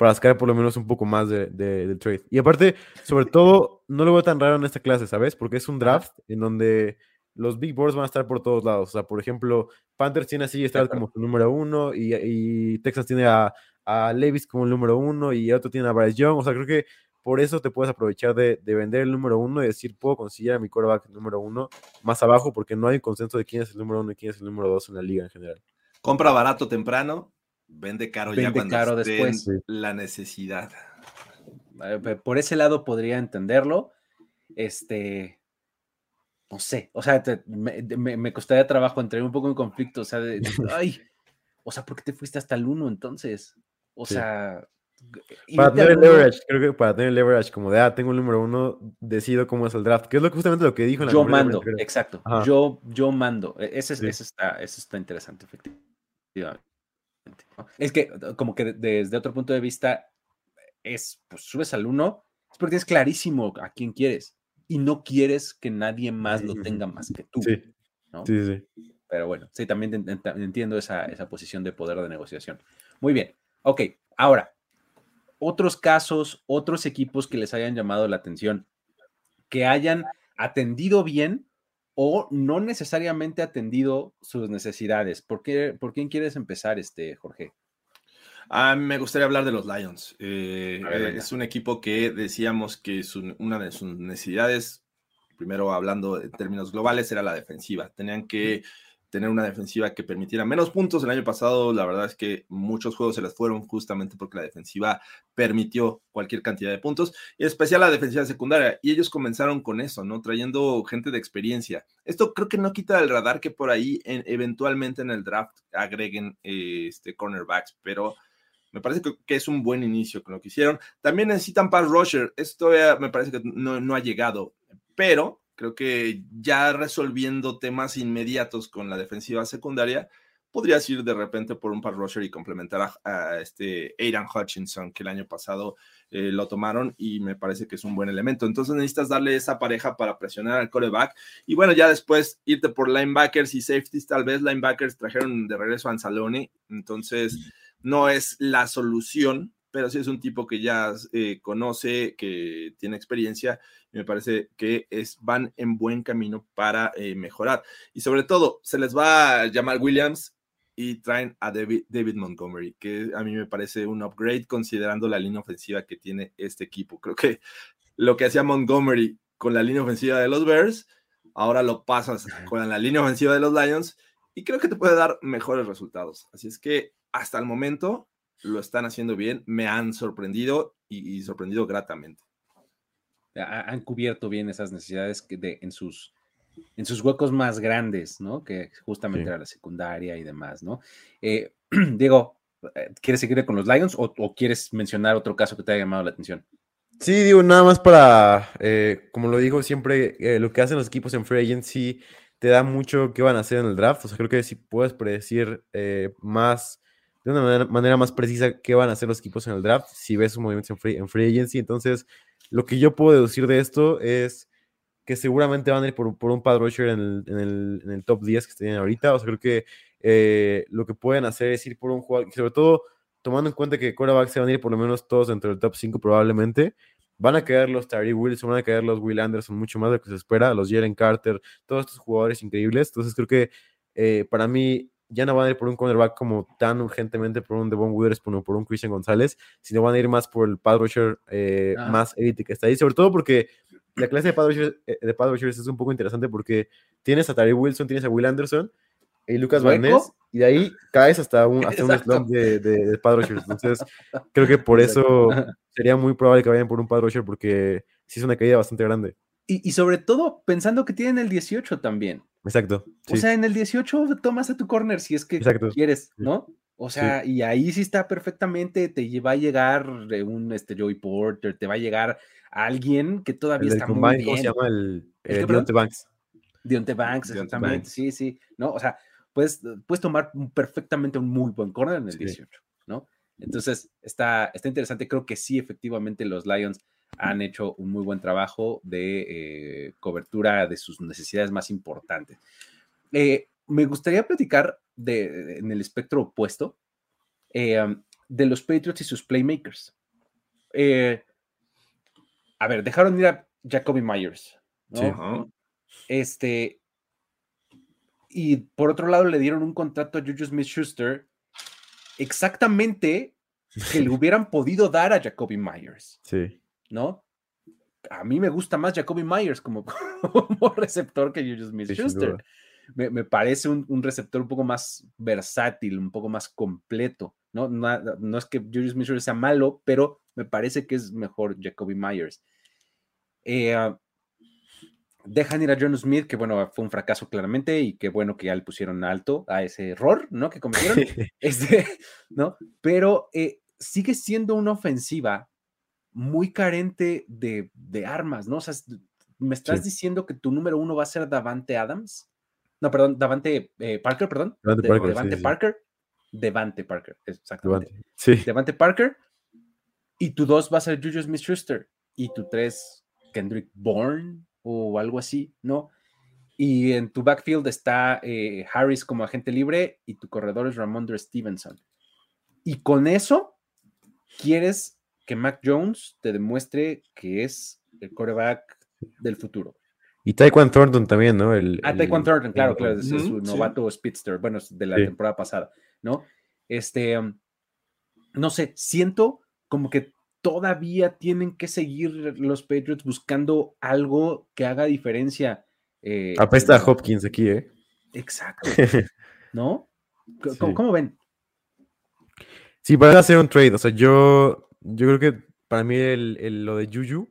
para sacar por lo menos un poco más de, del trade. Y aparte, sobre todo, no lo veo tan raro en esta clase, ¿sabes? Porque es un draft en donde los big boards van a estar por todos lados. O sea, por ejemplo, Panthers tiene así estar como su número uno y, y Texas tiene a, a, Levis como el número uno y otro tiene a Bryce Young. O sea, creo que por eso te puedes aprovechar de, vender el número uno y decir, puedo conseguir a mi quarterback número uno más abajo porque no hay un consenso de quién es el número uno y quién es el número dos en la liga en general. Compra barato temprano, vende caro ya cuando caro después. la necesidad. Por ese lado podría entenderlo. Este, no sé, o sea, me, costaría trabajo entrar un poco en conflicto, o sea, de, <laughs> ay, o sea, ¿por qué te fuiste hasta el uno entonces? O sea, para tener el leverage, creo que para tener el leverage, como de, ah, tengo el número uno, decido cómo es el draft, que es lo, justamente lo que dijo en la Yo mando, exacto. Yo, yo mando. E, ese, está, eso está interesante, efectivamente. Es que, como que desde otro punto de vista, es, pues subes al uno, es porque es clarísimo a quién quieres y no quieres que nadie más lo tenga más que tú. Sí, sí, sí. Pero bueno, sí, también entiendo esa, esa posición de poder de negociación. Muy bien. Ok, ahora, otros casos, otros equipos que les hayan llamado la atención, que hayan atendido bien o no necesariamente atendido sus necesidades. ¿Por, qué, ¿Por quién quieres empezar, este, Jorge? Ah, me gustaría hablar de los Lions. Eh, es un equipo que decíamos que una de sus necesidades, primero hablando en términos globales, era la defensiva. Tenían que tener una defensiva que permitiera menos puntos. El año pasado, la verdad es que muchos juegos se les fueron justamente porque la defensiva permitió cualquier cantidad de puntos, y en especial la defensiva secundaria. Y ellos comenzaron con eso, ¿no? Trayendo gente de experiencia. Esto creo que no quita el radar que por ahí eventualmente en el draft agreguen este, cornerbacks, pero me parece que, es un buen inicio con lo que hicieron. También necesitan pass rusher. Esto me parece que no, no ha llegado, pero Creo que ya resolviendo temas inmediatos con la defensiva secundaria, podrías ir de repente por un pass rusher y complementar a, este Aidan Hutchinson, que el año pasado eh, lo tomaron y me parece que es un buen elemento. Entonces necesitas darle esa pareja para presionar al coreback. Y bueno, ya después irte por linebackers y safeties, tal vez linebackers trajeron de regreso a Anzalone, entonces no es la solución, pero sí es un tipo que ya eh, conoce, que tiene experiencia, y me parece que es, van en buen camino para eh, mejorar. Y sobre todo, se les va a llamar Williams y traen a David, David, Montgomery, que a mí me parece un upgrade considerando la línea ofensiva que tiene este equipo. Creo que lo que hacía Montgomery con la línea ofensiva de los Bears, ahora lo pasas con la línea ofensiva de los Lions y creo que te puede dar mejores resultados. Así es que hasta el momento lo están haciendo bien, me han sorprendido y, sorprendido gratamente. Han cubierto bien esas necesidades que de, en, sus, en sus huecos más grandes, ¿no? Que justamente era la secundaria y demás, ¿no? Eh, <clears throat> Diego, eh, ¿quieres seguir con los Lions o, quieres mencionar otro caso que te haya llamado la atención? Sí, digo, nada más para, eh, como lo digo siempre, lo que hacen los equipos en Free Agency te da mucho que van a hacer en el draft. O sea, creo que si puedes predecir más de una manera, más precisa qué van a hacer los equipos en el draft si ves un movimiento en free, en free agency. Entonces, lo que yo puedo deducir de esto es que seguramente van a ir por, por un pad rusher en el, en, el, en top 10 que tienen ahorita. O sea, creo que eh, lo que pueden hacer es ir por un jugador, sobre todo tomando en cuenta que quarterbacks se van a ir por lo menos todos dentro del top 5 probablemente. Van a caer los Tyree Wilson, van a caer los Will Anderson, mucho más de lo que se espera, los Jalen Carter, todos estos jugadores increíbles. Entonces creo que eh, para mí ya no van a ir por un cornerback como tan urgentemente por un Devon Witherspoon o por un Christian González, sino van a ir más por el pad rusher eh, ah. más élite que está ahí, sobre todo porque la clase de pad, rushers, eh, de es un poco interesante porque tienes a Tari Wilson, tienes a Will Anderson y Lucas Van Ness, y de ahí caes hasta un, hasta un slump de, de, pad rushers. Entonces, creo que por eso sería muy probable que vayan por un pad rusher porque sí es una caída bastante grande. Y, y sobre todo pensando que tienen el 18 también. Exacto. O sea, en el 18 tomas a tu corner si es que quieres, ¿no? O sea, y ahí sí está perfectamente, te va a llegar un este, Joey Porter, te va a llegar alguien que todavía está muy bien. ¿Cómo se llama? El, eh, Deontay Banks. Deontay Banks, exactamente, sí, sí, ¿no? O sea, puedes, puedes tomar perfectamente un muy buen corner en el 18, ¿no? Entonces, está, está interesante, creo que sí, efectivamente, los Lions han hecho un muy buen trabajo de eh, cobertura de sus necesidades más importantes. Eh, me gustaría platicar de, en el espectro opuesto eh, de los Patriots y sus playmakers. a ver, dejaron ir a Jacoby Myers. Este. Y por otro lado, le dieron un contrato a Juju Smith Schuster exactamente que le <laughs> hubieran podido dar a Jacoby Myers. Sí. ¿No? A mí me gusta más Jacoby Myers como, <laughs> receptor que Juju Smith Schuster. Me, parece un, receptor un poco más versátil, un poco más completo. No, no, es que Juju Smith Schuster sea malo, pero me parece que es mejor Jacoby Myers. Eh, ah, dejan ir a John Smith, que bueno, fue un fracaso claramente y qué bueno que ya le pusieron alto a ese error, ¿no? Que cometieron. <laughs> este, ¿no? Pero eh, sigue siendo una ofensiva muy carente de, armas, ¿no? O sea, me estás diciendo que tu número uno va a ser Davante Adams. No, perdón, Davante eh, Parker, perdón. Davante Parker. Devante Parker. Devante Parker, exactamente. Sí. Devante Parker. Y tu dos va a ser Juju Smith Schuster. Y tu tres, Kendrick Bourne o algo así, ¿no? Y en tu backfield está eh, Harris como agente libre y tu corredor es Ramondre Stevenson. Y con eso quieres que Mac Jones te demuestre que es el coreback del futuro. Y Taekwon Thornton también, ¿no? El, ah, Taekwon Thornton, claro, claro, es su novato Speedster, bueno, de la temporada pasada, ¿no? Este, um, no sé, siento como que todavía tienen que seguir los Patriots buscando algo que haga diferencia. Eh, Apesta a Hopkins aquí, ¿eh? Exacto. <laughs> ¿No? ¿Cómo, ven? Sí, van a hacer un trade. O sea, yo yo creo que para mí el, lo de Juju,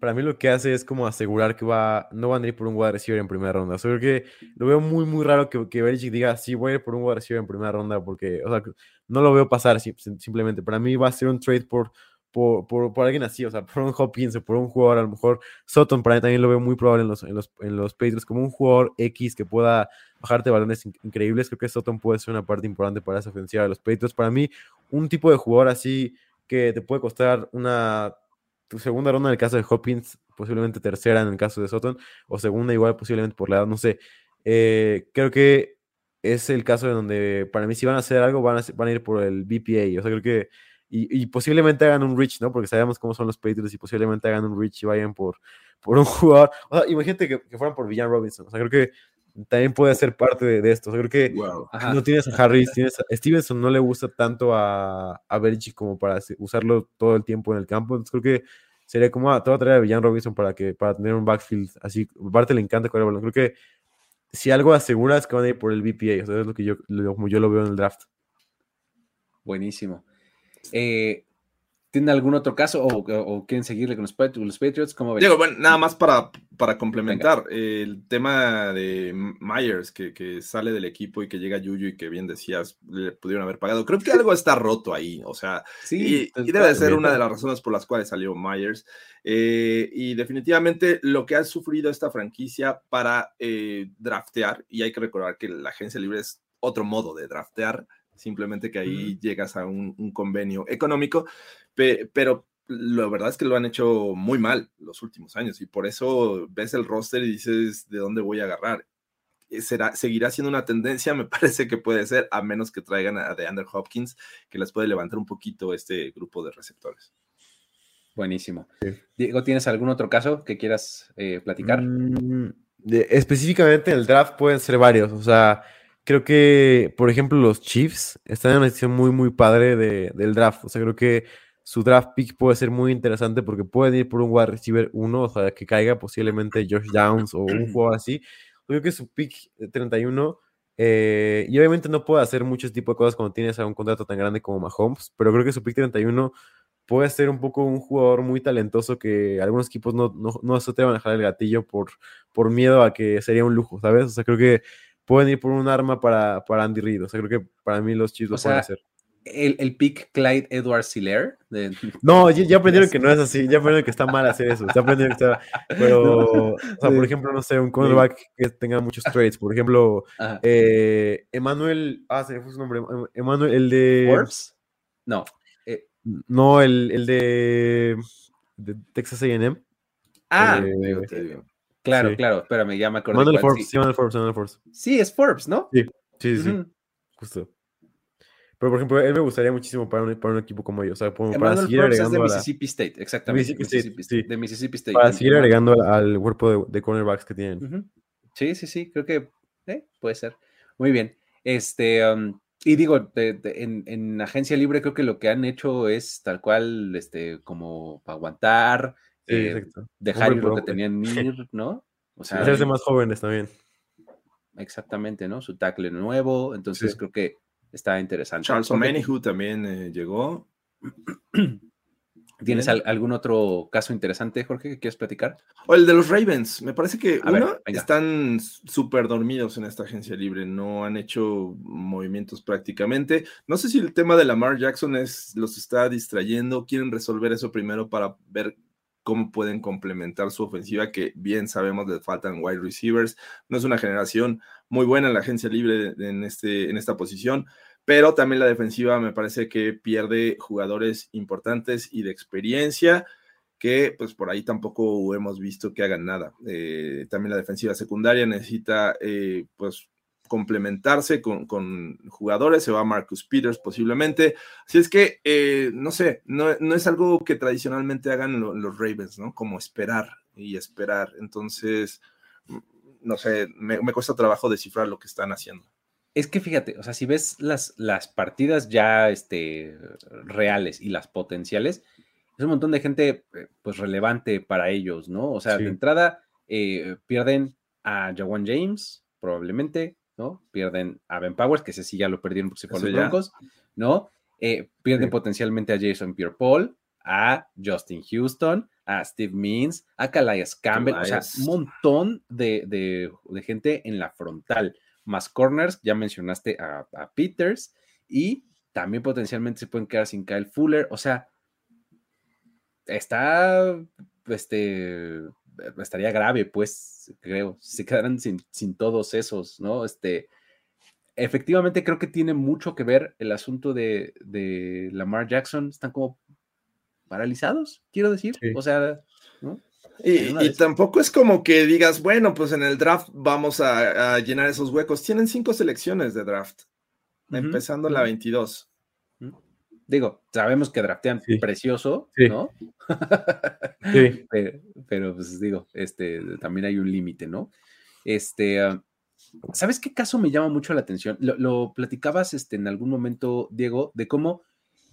para mí lo que hace es como asegurar que va, no van a ir por un wide receiver en primera ronda. O sea, creo que lo veo muy, muy raro que, que Belichick diga, sí, voy a ir por un wide receiver en primera ronda, porque, o sea, no lo veo pasar simplemente. Para mí va a ser un trade por, por, por, alguien así, o sea, <laughs> por un Hopkins o por un jugador, a lo mejor Sutton, para mí también lo veo muy probable en los, en los, en los Patriots, como un jugador X que pueda bajarte balones increíbles. Creo que Sutton puede ser una parte importante para esa ofensiva de los Patriots. Para mí, un tipo de jugador así que te puede costar una tu segunda ronda en el caso de Hopkins, posiblemente tercera en el caso de Sutton, o segunda igual posiblemente por la edad, no sé. Eh, creo que es el caso de donde para mí si van a hacer algo van a, van a ir por el BPA, o sea, creo que y, posiblemente hagan un reach, ¿no? Porque sabemos cómo son los Patriots y posiblemente hagan un reach y vayan por, por un <laughs> jugador. O sea, imagínate que, que fueran por Villan Robinson. O sea, creo que también puede ser parte de, esto. O sea, creo que no tienes a Harris, tienes a Stevenson, no le gusta tanto a, a como para usarlo todo el tiempo en el campo. Entonces creo que sería como, a ah, te voy a traer a Villan Robinson para, que, para tener un backfield así. Aparte le encanta correr el balón. Creo que si algo aseguras es que van a ir por el BPA. O sea, es lo que yo, como yo lo veo en el draft. Buenísimo. Eh, ¿Tienen algún otro caso o, quieren seguirle con los, Patriots? ¿Cómo Diego, bueno, nada más para, para complementar el tema de Myers, que, sale del equipo y que llega Yuyu y que bien decías, le pudieron haber pagado. Creo que algo está roto ahí, o sea, sí, y, debe ser una de las razones por las cuales salió Myers. Eh, y definitivamente lo que ha sufrido esta franquicia para eh, draftear, y hay que recordar que la agencia libre es otro modo de draftear, simplemente que ahí llegas a un, convenio económico, pero la verdad es que lo han hecho muy mal los últimos años y por eso ves el roster y dices de dónde voy a agarrar. Eh, será, seguirá siendo una tendencia, me <laughs> parece que puede ser, a menos que traigan a DeAndre Hopkins, que les puede levantar un poquito este grupo de receptores. Buenísimo. Diego, ¿tienes algún otro caso que quieras eh, platicar? Mm, específicamente el draft pueden ser varios, o sea, creo que, por ejemplo, los Chiefs están en una decisión muy, muy padre de, del draft. O sea, creo que su draft pick puede ser muy interesante porque pueden ir por un wide receiver 1, o sea, que caiga posiblemente Josh Downs o un juego así. Creo que su pick 31, eh, y obviamente no puede hacer muchos tipos de cosas cuando tienes a un contrato tan grande como Mahomes, pero creo que su pick 31 puede ser un poco un jugador muy talentoso que algunos equipos no, no, no se te van a dejar el gatillo por, por miedo a que sería un lujo, ¿sabes? O sea, creo que pueden ir por un arma para, para Andy Reid. O sea, creo que para mí los Chiefs lo pueden hacer. El, el pick Clyde Edward Siller. <laughs> No, ya, aprendieron <laughs> que no es así. Ya aprendieron que está mal hacer eso. Ya aprendieron que está. <laughs> Pero, o sea, por ejemplo, no sé, un cornerback que tenga muchos trades. Por ejemplo, eh, Emanuel. Ah, se me fue su nombre. Emanuel, el de. Forbes? No. Eh, no, el, el de, de Texas AM. Ah, eh, te digo. Claro, claro, espérame, ya me acordé. Manuel Forbes, sí. Manuel Forbes, Manuel Forbes. Sí, es Forbes, ¿no? Sí, sí, sí. Justo. Pero, por ejemplo, él me gustaría muchísimo para un, para un equipo como ellos. O sea, para seguir Forbes es de Mississippi State, exactamente. Mississippi State, Mississippi State, De Mississippi State. Para seguir agregando al, cuerpo de, cornerbacks que tienen. Sí, sí, sí, creo que eh, puede ser. Muy bien. Este, um, y digo, en, en, agencia libre creo que lo que han hecho es tal cual, este, como para eh, dejar ir lo que tenían ir, ¿no? O sea, hacerse más jóvenes también. Exactamente, ¿no? Su tackle nuevo, entonces creo que está interesante. Charles O'Manihu también eh, llegó. <clears throat> ¿Tienes algún otro caso interesante, Jorge, que quieres platicar? O el de los Ravens. Me parece que uno, están súper dormidos en esta agencia libre. No han hecho movimientos prácticamente. No sé si el tema de Lamar Jackson es, los está distrayendo. Quieren resolver eso primero para ver cómo pueden complementar su ofensiva, que bien sabemos les faltan wide receivers. No es una generación muy buena en la agencia libre en, este, en esta posición, pero también la defensiva me parece que pierde jugadores importantes y de experiencia que pues por ahí tampoco hemos visto que hagan nada. Eh, también la defensiva secundaria necesita eh, pues complementarse con, jugadores, se va Marcus Peters posiblemente. Así es que, eh, no sé, no, es algo que tradicionalmente hagan los Ravens, ¿no? Como esperar y esperar. Entonces, no sé, me, cuesta trabajo descifrar lo que están haciendo. Es que fíjate, o sea, si ves las, las partidas ya este, reales y las potenciales, es un montón de gente eh, pues relevante para ellos, ¿no? O sea, de entrada eh, pierden a Jawan James, probablemente, ¿no? Pierden a Ben Powers, que ese sí ya lo perdieron porque se los Broncos, ¿no? Eh, pierden potencialmente a Jason Pierre Paul, a Justin Houston, a Steve Means, a Calais Campbell, o sea, un montón de, gente en la frontal, más corners, ya mencionaste a, a, Peters, y también potencialmente se pueden quedar sin Kyle Fuller, o sea, está, este, estaría grave, pues, creo, si se quedaran sin, todos esos, ¿no? Este, efectivamente creo que tiene mucho que ver el asunto de, de Lamar Jackson. Están como paralizados, quiero decir. Sí. O sea, ¿no? Y, tampoco es como que digas, bueno, pues en el draft vamos a, a llenar esos huecos. Tienen cinco selecciones de draft, empezando la ujú. 22. Digo, sabemos que draftean Sí. precioso, Sí. ¿no? Sí. <laughs> pero, pero, pues digo, este, también hay un límite, ¿no? Este, ah, ¿sabes qué caso me llama mucho la atención? Lo, lo platicabas este, en algún momento, Diego, de cómo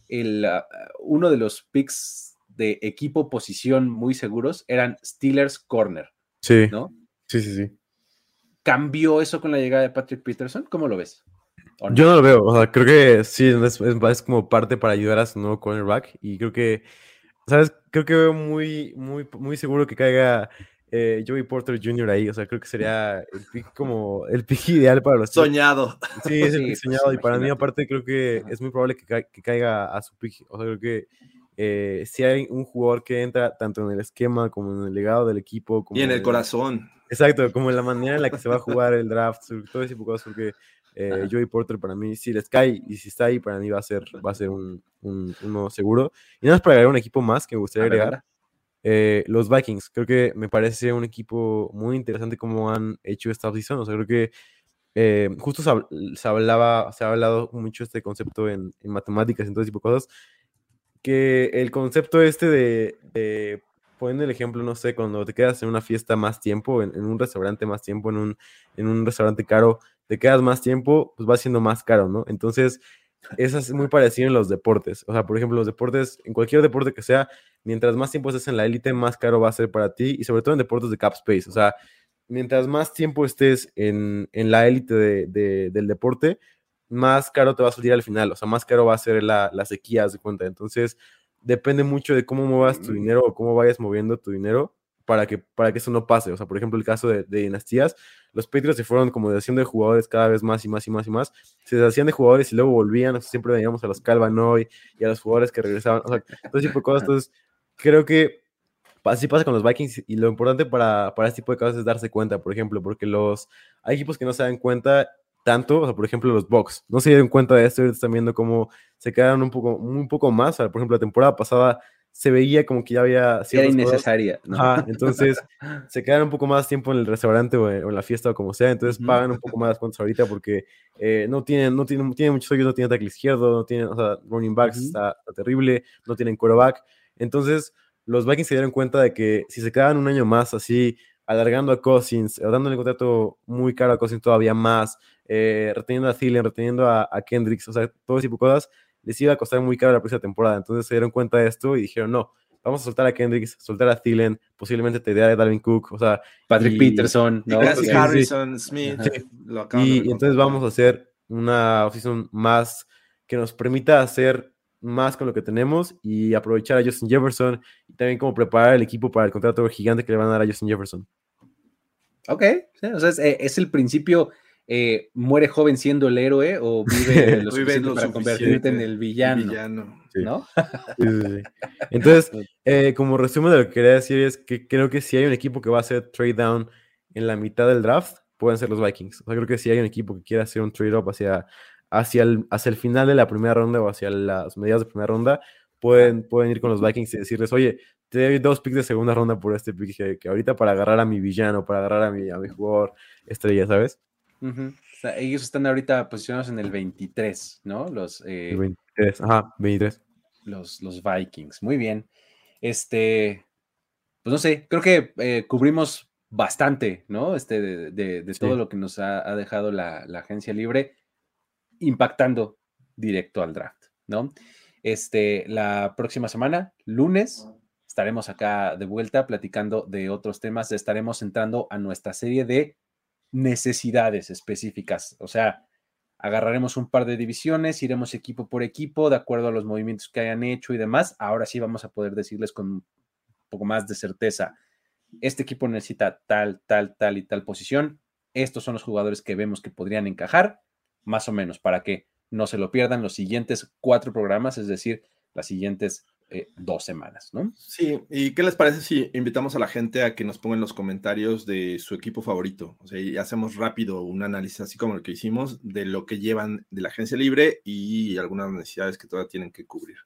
el, ah, uno de los picks de equipo posición muy seguros eran Steelers Corner, Sí. ¿no? Sí, sí, sí. ¿Cambió eso con la llegada de Patrick Peterson? ¿Cómo lo ves? Yo no lo veo, o sea, creo que sí, es, es- es como parte para ayudar a su nuevo cornerback y creo que, ¿sabes? Creo que veo muy, muy, muy seguro que caiga eh, Joey Porter Jr. ahí, o sea, creo que sería el pick como el pick ideal para los. Soñado. Sí, es el Sí, pick pues, soñado y para mí imagínate. aparte creo que es muy probable que, ca- que caiga a su pick, o sea, creo que eh, si hay un jugador que entra tanto en el esquema como en el legado del equipo, como Y en el corazón. Exacto, como en la manera en la que se va a jugar el draft, sobre todo ese tipo de cosas, porque eh. Joey Porter para mí, si les cae y si está ahí, para mí va a ser, va a ser un, un- uno seguro. Y nada más para agregar un equipo más que me gustaría agregar, eh, los Vikings. Creo que me parece un equipo muy interesante como han hecho esta offseason. O sea, creo que eh, justo se, se hablaba, se ha hablado mucho este concepto en, en matemáticas y todo tipo de cosas, que el concepto este de, de poniendo el ejemplo, no sé, cuando te quedas en una fiesta más tiempo, en, en un restaurante más tiempo, en un, en un restaurante caro, te quedas más tiempo, pues va siendo más caro, ¿no? Entonces, eso es muy parecido en los deportes. O sea, por ejemplo, los deportes, en cualquier deporte que sea, mientras más tiempo estés en la élite, más caro va a ser para ti, y sobre todo en deportes de cap space. O sea, mientras más tiempo estés en, en la élite de- de- del deporte, más caro te va a salir al final. O sea, más caro va a ser la, la sequía, de cuenta. Entonces, depende mucho de cómo muevas tu dinero o cómo vayas moviendo tu dinero para que, para que eso no pase. O sea, por ejemplo, el caso de, de dinastías, los Patriots se fueron como deshaciendo de jugadores cada vez más y más y más y más. Se deshacían de jugadores y luego volvían. O sea, siempre veíamos a los Calvanoy y a los jugadores que regresaban. O sea, todo tipo de cosas. Entonces, creo que así pasa con los Vikings y lo importante para, para este tipo de cosas es darse cuenta, por ejemplo, porque los hay equipos que no se dan cuenta tanto, o sea, por ejemplo, los Bucks no se dieron cuenta de esto y están viendo cómo se quedaron un poco, un poco más. O sea, por ejemplo, la temporada pasada se veía como que ya había Era cosas- innecesaria. entonces <laughs> se quedan un poco más tiempo en el restaurante o en, o en la fiesta o como sea, entonces pagan un poco más cuentas ahorita porque eh, no tienen, no tienen, tienen muchos hoyos, no tienen tackle izquierdo, no tienen, o sea, running backs está, está terrible, no tienen quarterback. Entonces, los Vikings se dieron cuenta de que si se quedaban un año más así, alargando a Cousins, o dándole un contrato muy caro a Cousins todavía más, eh, reteniendo a Thielen, reteniendo a, a Kendricks, o sea, todo ese tipo de cosas, les iba a costar muy caro la próxima temporada. Entonces se dieron cuenta de esto y dijeron, no, vamos a soltar a Kendricks, soltar a Thielen, posiblemente te dé a Dalvin Cook, o sea, Patrick y- Peterson, ¿no? Sí, sí. Harrison, Smith. Lo de y, y entonces vamos a hacer una offseason más que nos permita hacer más con lo que tenemos y aprovechar a Justin Jefferson y también como preparar el equipo para el contrato gigante que le van a dar a Justin Jefferson. Ok, sí, o sea, es, eh, es el principio, eh, muere joven siendo el héroe o vive lo <laughs> suficiente lo para convertirte en el villano, Villano. Sí. ¿no? <laughs> Sí, sí, sí. Entonces, eh, como resumen de lo que quería decir es que creo que si hay un equipo que va a hacer trade down en la mitad del draft, pueden ser los Vikings. O sea, creo que si hay un equipo que quiere hacer un trade up hacia, hacia, el, hacia el final de la primera ronda o hacia las mediados de primera ronda, pueden, pueden ir con los Vikings y decirles, oye, te doy dos picks de segunda ronda por este pick que, que ahorita para agarrar a mi villano, para agarrar a mi, a mi jugador estrella, ¿sabes? Sea, ellos están ahorita posicionados en el 23, ¿no? Los, eh, El 23, ajá, 23. los, los Vikings. Muy bien. Este, pues no sé, creo que eh, cubrimos bastante, ¿no? Este, de, de- de Sí. todo lo que nos ha, ha dejado la, la agencia libre, impactando directo al draft, ¿no? Este, la próxima semana, lunes, estaremos acá de vuelta platicando de otros temas. Estaremos entrando a nuestra serie de necesidades específicas. O sea, agarraremos un par de divisiones, iremos equipo por equipo, de acuerdo a los movimientos que hayan hecho y demás. Ahora sí vamos a poder decirles con un poco más de certeza, este equipo necesita tal, tal, tal y tal posición. Estos son los jugadores que vemos que podrían encajar, más o menos, para que no se lo pierdan los siguientes cuatro programas, es decir, las siguientes eh, dos semanas, ¿no? Sí, ¿y qué les parece si invitamos a la gente a que nos pongan los comentarios de su equipo favorito? O sea, y hacemos rápido un análisis así como el que hicimos de lo que llevan de la agencia libre y algunas necesidades que todavía tienen que cubrir.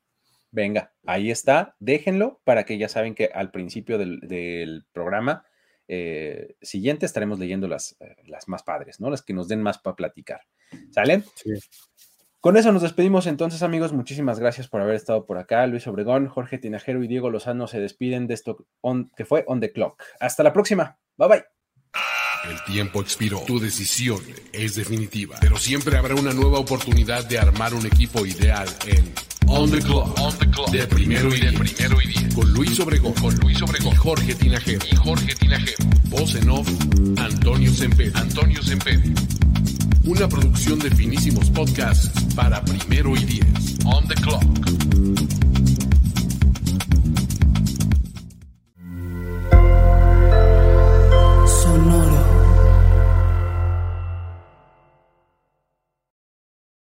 Venga, ahí está, déjenlo para que ya saben que al principio del, del programa eh, siguiente estaremos leyendo las, eh, las más padres, ¿no? Las que nos den más para platicar. ¿Sale? Sí. Con eso nos despedimos entonces, amigos. Muchísimas gracias por haber estado por acá. Luis Obregón, Jorge Tinajero y Diego Lozano se despiden de esto on- que fue On the Clock. Hasta la próxima. Bye bye. El tiempo expiró. Tu decisión es definitiva. Pero siempre habrá una nueva oportunidad de armar un equipo ideal en On the Clock. On the Clock. De primero y de primero y diez. Con Luis Obregón. Con Luis Obregón. Y Jorge Tinajero. Y Jorge Tinajero. Voz en off. Antonio Semper. Antonio Semper una producción de finísimos podcasts para primero y diez. On the clock.